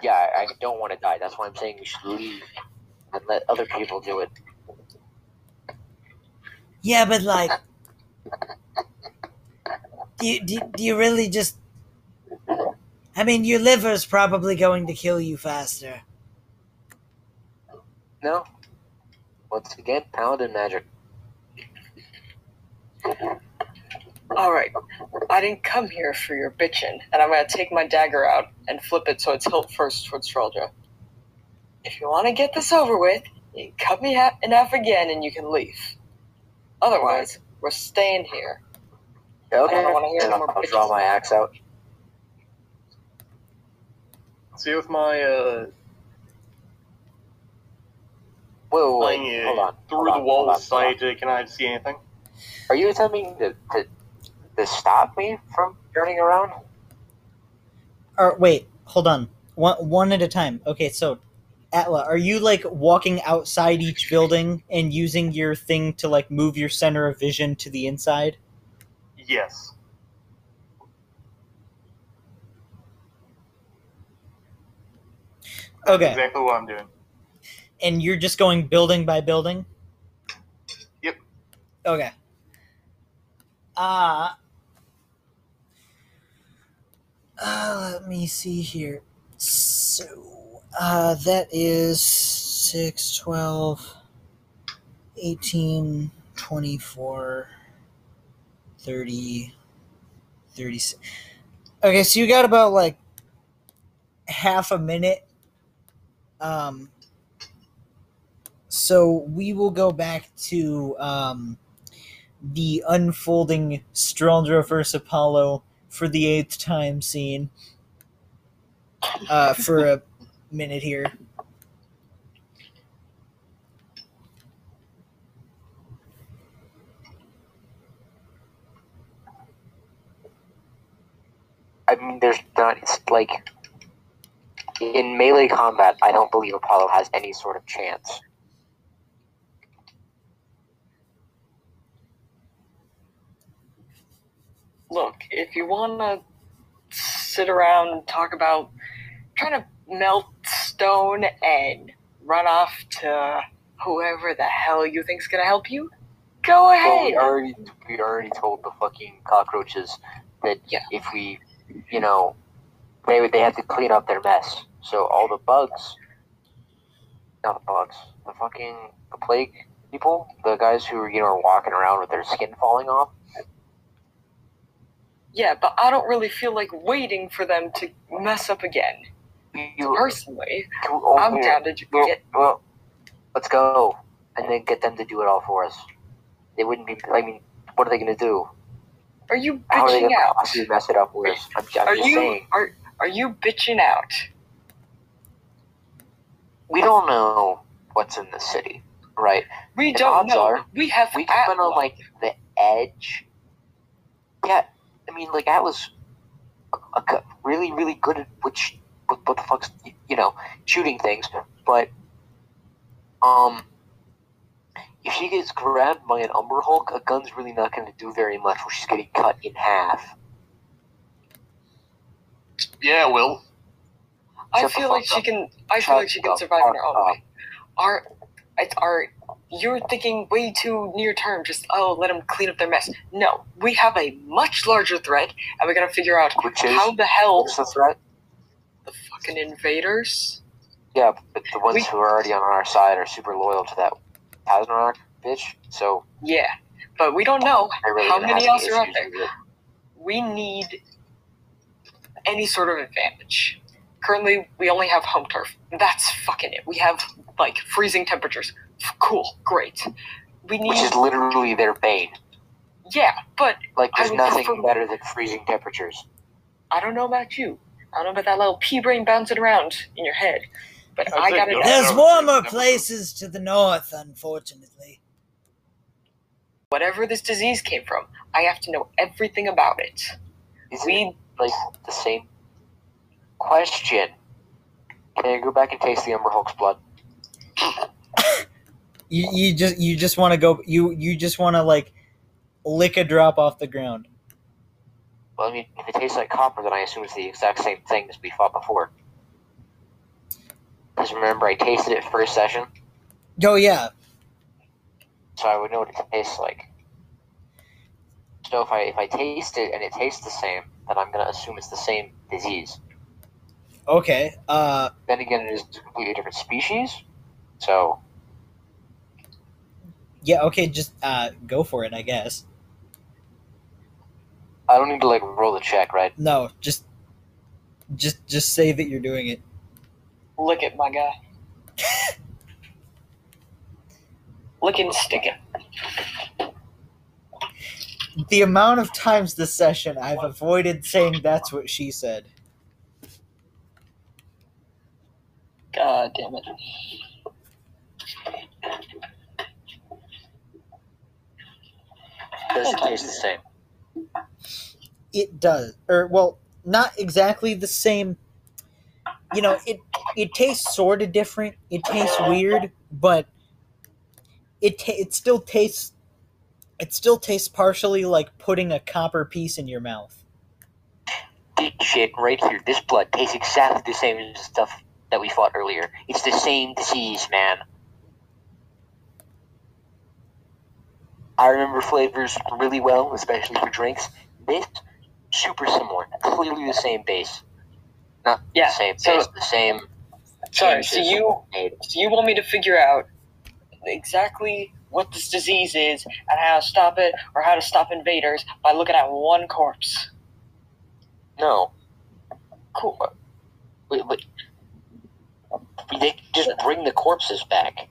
Yeah, I, I don't want to die. That's why I'm saying we should leave and let other people do it. yeah but like do you, do, do you really just i mean your liver's probably going to kill you faster No. Once again, paladin magic. Alright, I didn't come here for your bitching, and I'm gonna take my dagger out and flip it so it's hilt first towards Straldra. If you want to get this over with, you cut me ha- in half again and you can leave. Otherwise, we're staying here. Okay. I don't wanna hear Then no I'll, more I'll draw my axe out. See with my uh Whoa, wait, my, hold on. through hold the wall hold of on, hold on. sight, uh, can I see anything? Are you attempting to, to, to stop me from turning around? or wait hold on one one at a time okay so atla are you like walking outside each building and using your thing to like move your center of vision to the inside Yes. That's okay Exactly what I'm doing. and you're just going building by building Yep. okay uh uh let me see here so uh that is 6 12 18 24 30 36 okay so you got about like half a minute. Um so we will go back to um, the unfolding Straldra versus Apollo for the eighth time scene uh, for a minute here. I mean, there's not. It's like in melee combat. I don't believe Apollo has any sort of chance. Look, if you want to sit around and talk about trying to melt stone and run off to whoever the hell you think's gonna help you, go Well, ahead. we already we already told the fucking cockroaches that Yeah. if we, you know, they would they had to clean up their mess. So all the bugs, not the bugs, the fucking the plague people, the guys who you know are walking around with their skin falling off. Yeah, but I don't really feel like waiting for them to mess up again. You, Personally, I'm down to get. well, let's go, and then get them to do it all for us. They wouldn't be. I mean, what are they going to do? Are you How are they bitching out? possibly mess it up worse? I'm, I'm Are just you saying. are are you bitching out? We don't know what's in the city, right? We The don't know. are, we have We have been on like the edge. Yeah, I mean, like Atlas, a, a, really, really good at which what, what the fuck's you know shooting things, but um, if she gets grabbed by an Umber Hulk, a gun's really not going to do very much. Where she's getting cut in half. Yeah, Will. I feel like she up. can. I feel Shut like she can survive on her own way. Our, it's our. You're thinking way too near term. Just oh, let them clean up their mess. No, we have a much larger threat, and we gotta figure out Which is how the hell what's the threat? Fucking invaders. Yeah, but the ones We- who are already on our side are super loyal to that Tasnarak bitch. So Yeah, but we don't know really how many else are out there. We need any sort of advantage. Currently, we only have home turf. That's fucking it. We have like freezing temperatures. Cool, great. We need Which is literally their bane. yeah, but Like, there's nothing prefer- better than freezing temperatures. I don't know about you. I don't know about that little pea brain bouncing around in your head. But I'd I gotta go. know. There's no, warmer places to the north, unfortunately. Whatever this disease came from, I have to know everything about it. Isn't We it like the same question? Can I go back and taste the Umber Hulk's blood? You, you just you just want to go you you just want to like lick a drop off the ground. Well, I mean, if it tastes like copper, then I assume it's the exact same thing as we fought before. Because remember, I tasted it first session, Oh yeah, so I would know what it tastes like. So if I if I taste it and it tastes the same, then I'm gonna assume it's the same disease. okay. Uh, Then again, it is a completely different species. So yeah, okay. Just uh, go for it, I guess. I don't need to like roll the check, right? No, just just just say that you're doing it. Lick it, my guy. Lick it and stick it. The amount of times this session I've avoided saying that's what she said. God damn it. Does it taste the same? It does, or well, not exactly the same. You know, it it tastes sort of different. It tastes weird, but it ta- it still tastes. It still tastes partially like putting a copper piece in your mouth. Shit right here. This blood tastes exactly the same as the stuff that we fought earlier. It's the same disease, man. I remember flavors really well, especially for drinks. This super similar, clearly the same base. Not Yeah, the same so- base, the same. Sorry, so you made. so you want me to figure out exactly what this disease is and how to stop it or how to stop invaders by looking at one corpse. No, Cool. wait, wait. They just bring the corpses back.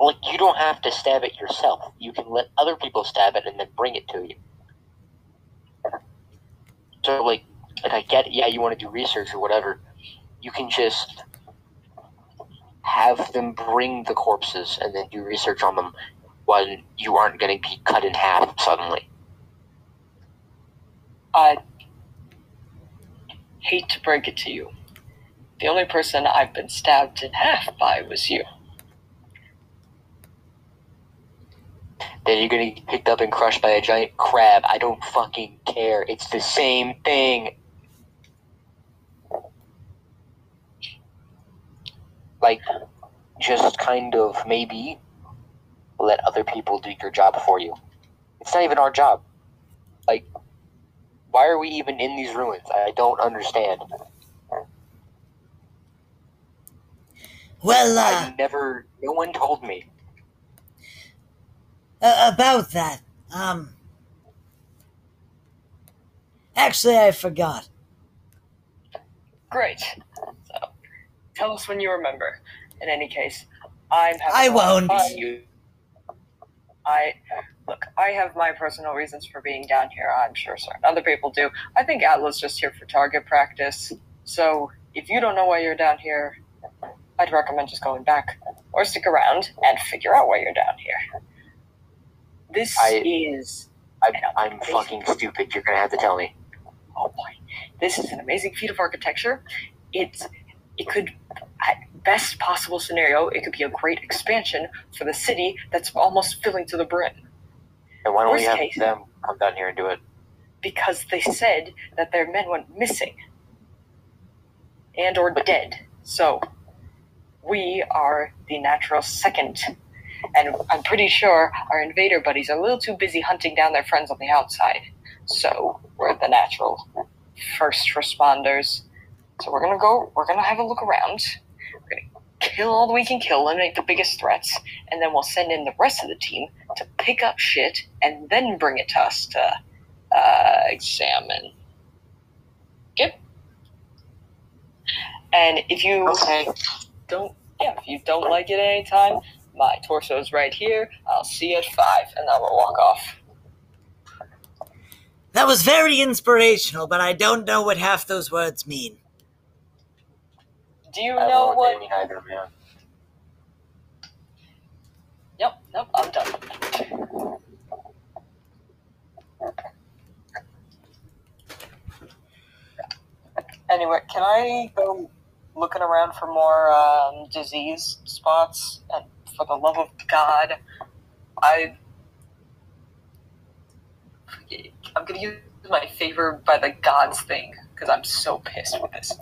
Like you don't have to stab it yourself. You can let other people stab it and then bring it to you. So like, like I get, yeah, you want to do research or whatever. You can just have them bring the corpses and then do research on them when you aren't going to be cut in half suddenly. I hate to break it to you. The only person I've been stabbed in half by was you. Then you're gonna get picked up and crushed by a giant crab. I don't fucking care. It's the same thing. Like, just kind of maybe let other people do your job for you. It's not even our job. Like, why are we even in these ruins? I don't understand. Well, uh, I never. No one told me. Uh, about that, um, actually, I forgot. Great. So, tell us when you remember. In any case, I'm having I a lot of won't. You, I look. I have my personal reasons for being down here. I'm sure certain other people do. I think Atla's just here for target practice. So if you don't know why you're down here, I'd recommend just going back or stick around and figure out why you're down here. This I- is I, I'm fucking stupid. You're gonna have to tell me. oh boy, this is an amazing feat of architecture. It's it could at best possible scenario, it could be a great expansion for the city that's almost filling to the brim. And why don't we have case. them come down here and do it? because they said that their men went missing and or dead. So we are the natural second. And I'm pretty sure our invader buddies are a little too busy hunting down their friends on the outside. So we're the natural first responders. So we're gonna go we're gonna have a look around. We're gonna kill all that we can kill, eliminate the biggest threats, and then we'll send in the rest of the team to pick up shit and then bring it to us to uh, examine. Yep. And if you Okay. don't, yeah, if you don't like it anytime, my torso's right here. I'll see you at five, and then we'll walk off. That was very inspirational, but I don't know what half those words mean. Do you I know don't what? want any either, man. Yep, nope, I'm done. Anyway, can I go looking around for more um, disease spots and for the love of God, I. I'm gonna use my favor by the gods thing because I'm so pissed with this.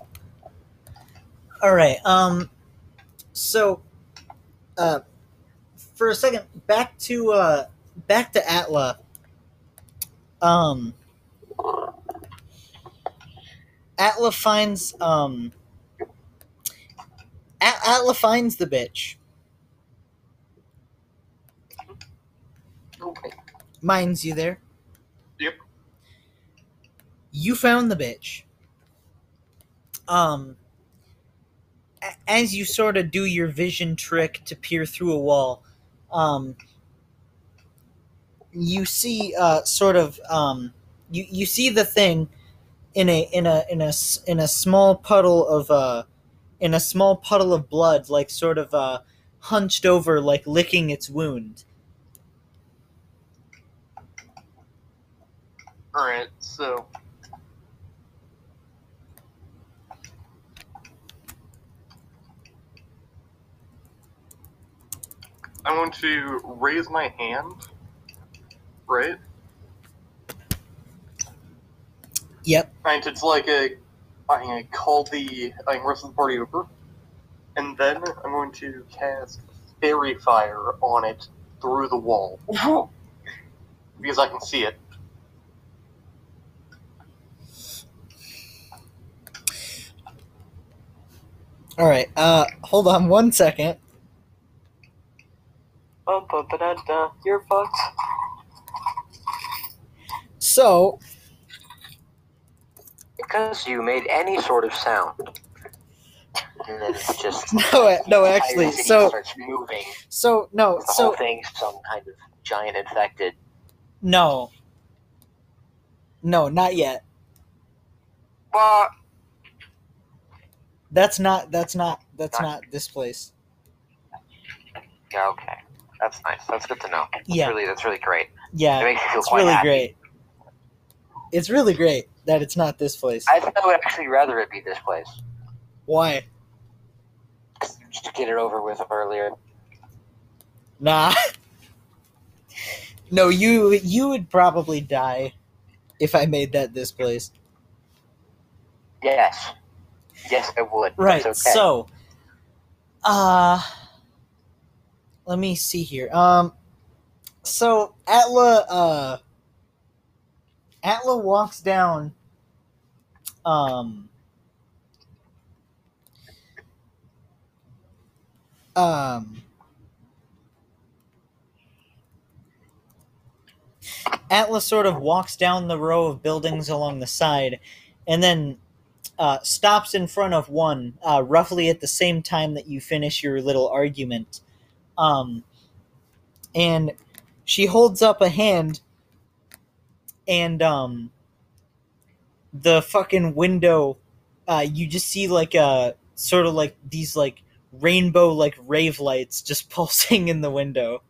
All right. Um. So, uh, for a second, back to uh, back to Atla. Um. Atla finds um. Atla finds the bitch. Okay. Minds you there. Yep. You found the bitch. Um, as you sort of do your vision trick to peer through a wall, um, you see uh, sort of um, you you see the thing in a in a in a in a small puddle of uh in a small puddle of blood, like sort of uh hunched over, like licking its wound. Alright, so. I want to raise my hand, right? Yep. And it's like a. I'm going to call the I'm rest of the party over. And then I'm going to cast Faerie Fire on it through the wall. Because I can see it. All right. Uh, hold on one second. Oh, but uh, you're fucked. So, Because you made any sort of sound. And then it's just. No, no, actually, so- starts moving. so no, The whole so thing's some kind of giant infected. no, no, not yet. But That's not. That's not. That's Not- not this place. Yeah, okay. That's nice. That's good to know. That's Yeah. Really, that's really great. Yeah. It makes me feel it's really happy. great. It's really great that it's not this place. I think I would actually rather it be this place. Why? Just to get it over with earlier. Nah. no, you you would probably die if I made that this place. Yes. Yes, I would. Right. Okay. So, uh, let me see here. Um, so Atla, uh, Atla walks down. Um. Um. Atlas sort of walks down the row of buildings along the side, and then uh, stops in front of one uh, roughly at the same time that you finish your little argument. Um, and she holds up a hand, and um, the fucking window, uh, you just see like a sort of like these like rainbow like rave lights just pulsing in the window.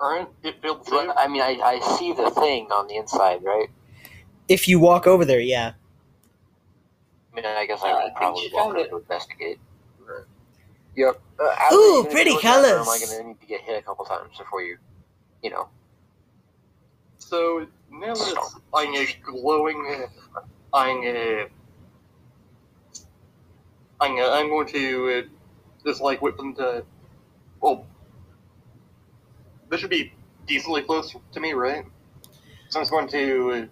Alright, it feels But. I mean, I, I see the thing on the inside, right? If you walk over there, yeah. I mean, I guess I I would think probably she walk over to investigate. Yep. Uh, how Ooh, are pretty do it now, or Am I going to need to get hit a couple times before you, you know? So now that it's I'm a glowing, uh, I'm a, I'm, uh, I'm going to uh, just like whip them to, well, this should be decently close to me, right? So I'm just going to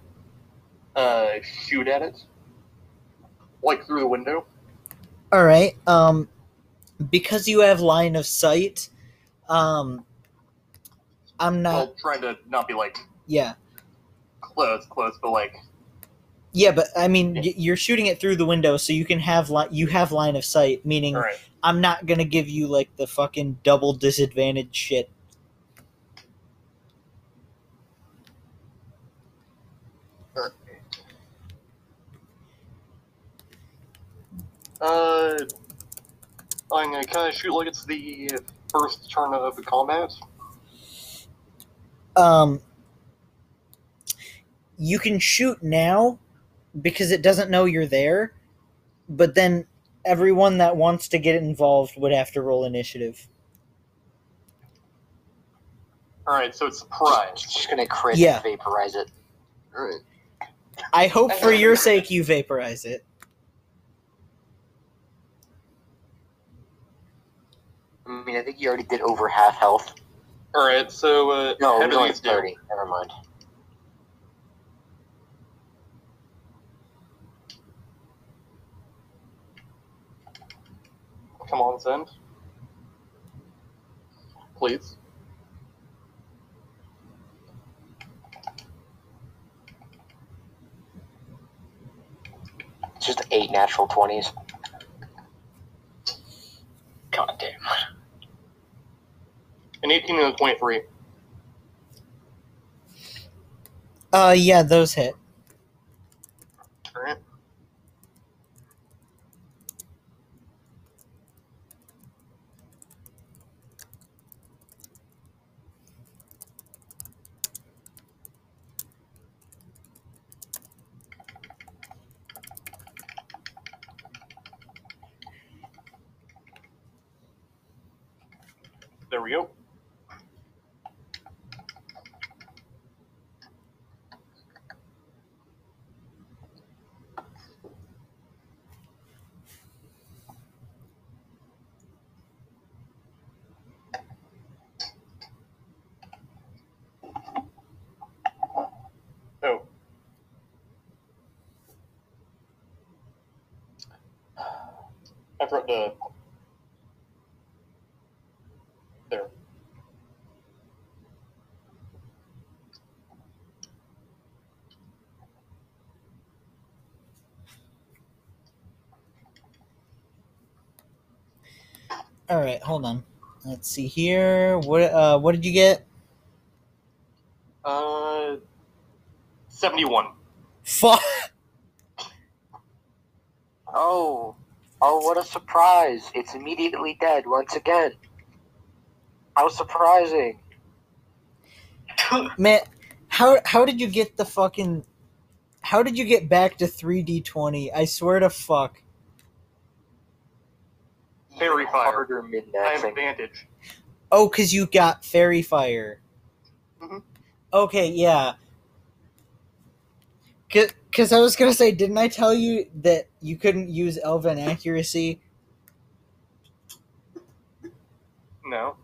uh, shoot at it, like through the window. All right. Um, because you have line of sight, um, I'm not. well, trying to not be like Yeah. close, close, but like Yeah, but I mean, y- you're shooting it through the window, so you can have li- you have line of sight. Meaning, right. I'm not gonna give you like the fucking double disadvantage shit. Uh, I'm gonna kind of shoot like it's the first turn of the combat. Um, you can shoot now because it doesn't know you're there, but then everyone that wants to get involved would have to roll initiative. All right, so it's surprise. Just gonna crit Yeah. and vaporize it. Alright. I hope for your sake you vaporize it. I mean, I think you already did over half health. All right, so uh, No, how do only these do? thirty. Never mind. Come on, send. Please. It's just eight natural twenties. God damn. An 18 and a 23. Uh, yeah, those hit. All right. There we go. Oh. I forgot to. There. All right, hold on. Let's see here. What uh, what did you get? Uh, 71. Fuck. Oh, oh, what a surprise! It's immediately dead once again. How surprising! Man, how how did you get the fucking? How did you get back to three d twenty? I swear to fuck. Faerie fire. Harder min I have advantage. Oh, cause you got faerie fire. Mhm. Okay, yeah. Cause, Cause I was gonna say, didn't I tell you that you couldn't use elven accuracy? No.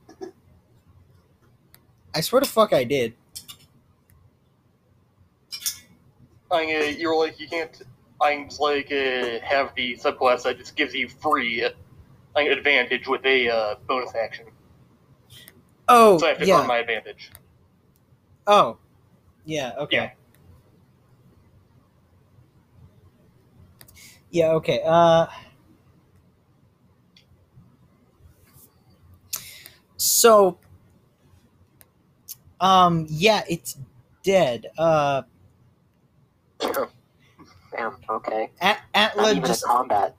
I swear to fuck, I did. I uh, you're like, you can't. I'm just like, uh, have the subclass that just gives you free uh, like, advantage with a uh, bonus action. Oh, So I have to yeah. earn my advantage. Oh, yeah. Okay. Yeah. Yeah. Okay. Uh. So. Um. Yeah. It's dead. Uh. Damn, okay. At- Not even just a combat.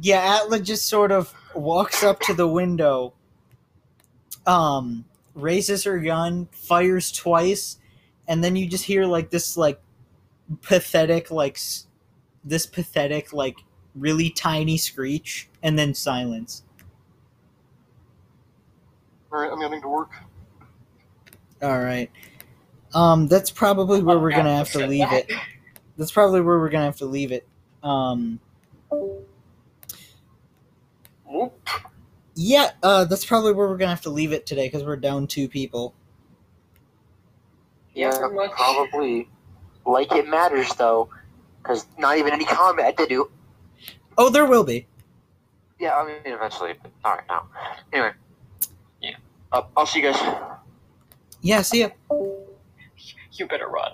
Yeah. Atla just sort of walks up to the window. Um. Raises her gun, fires twice, and then you just hear like this like pathetic like s- this pathetic like really tiny screech and then silence. Alright, I'm getting to work. All right. Um that's probably where we're going to have to leave it. That's probably where we're going to have to leave it. Um Whoop. yeah, uh that's probably where we're going to have to leave it today cuz we're down two people. Yeah, much. probably. Like it matters though, because not even any combat to do. Oh, there will be. Yeah, I mean eventually, but not right now. Anyway. Yeah. Uh, I'll see you guys. Yeah, see ya. You better run.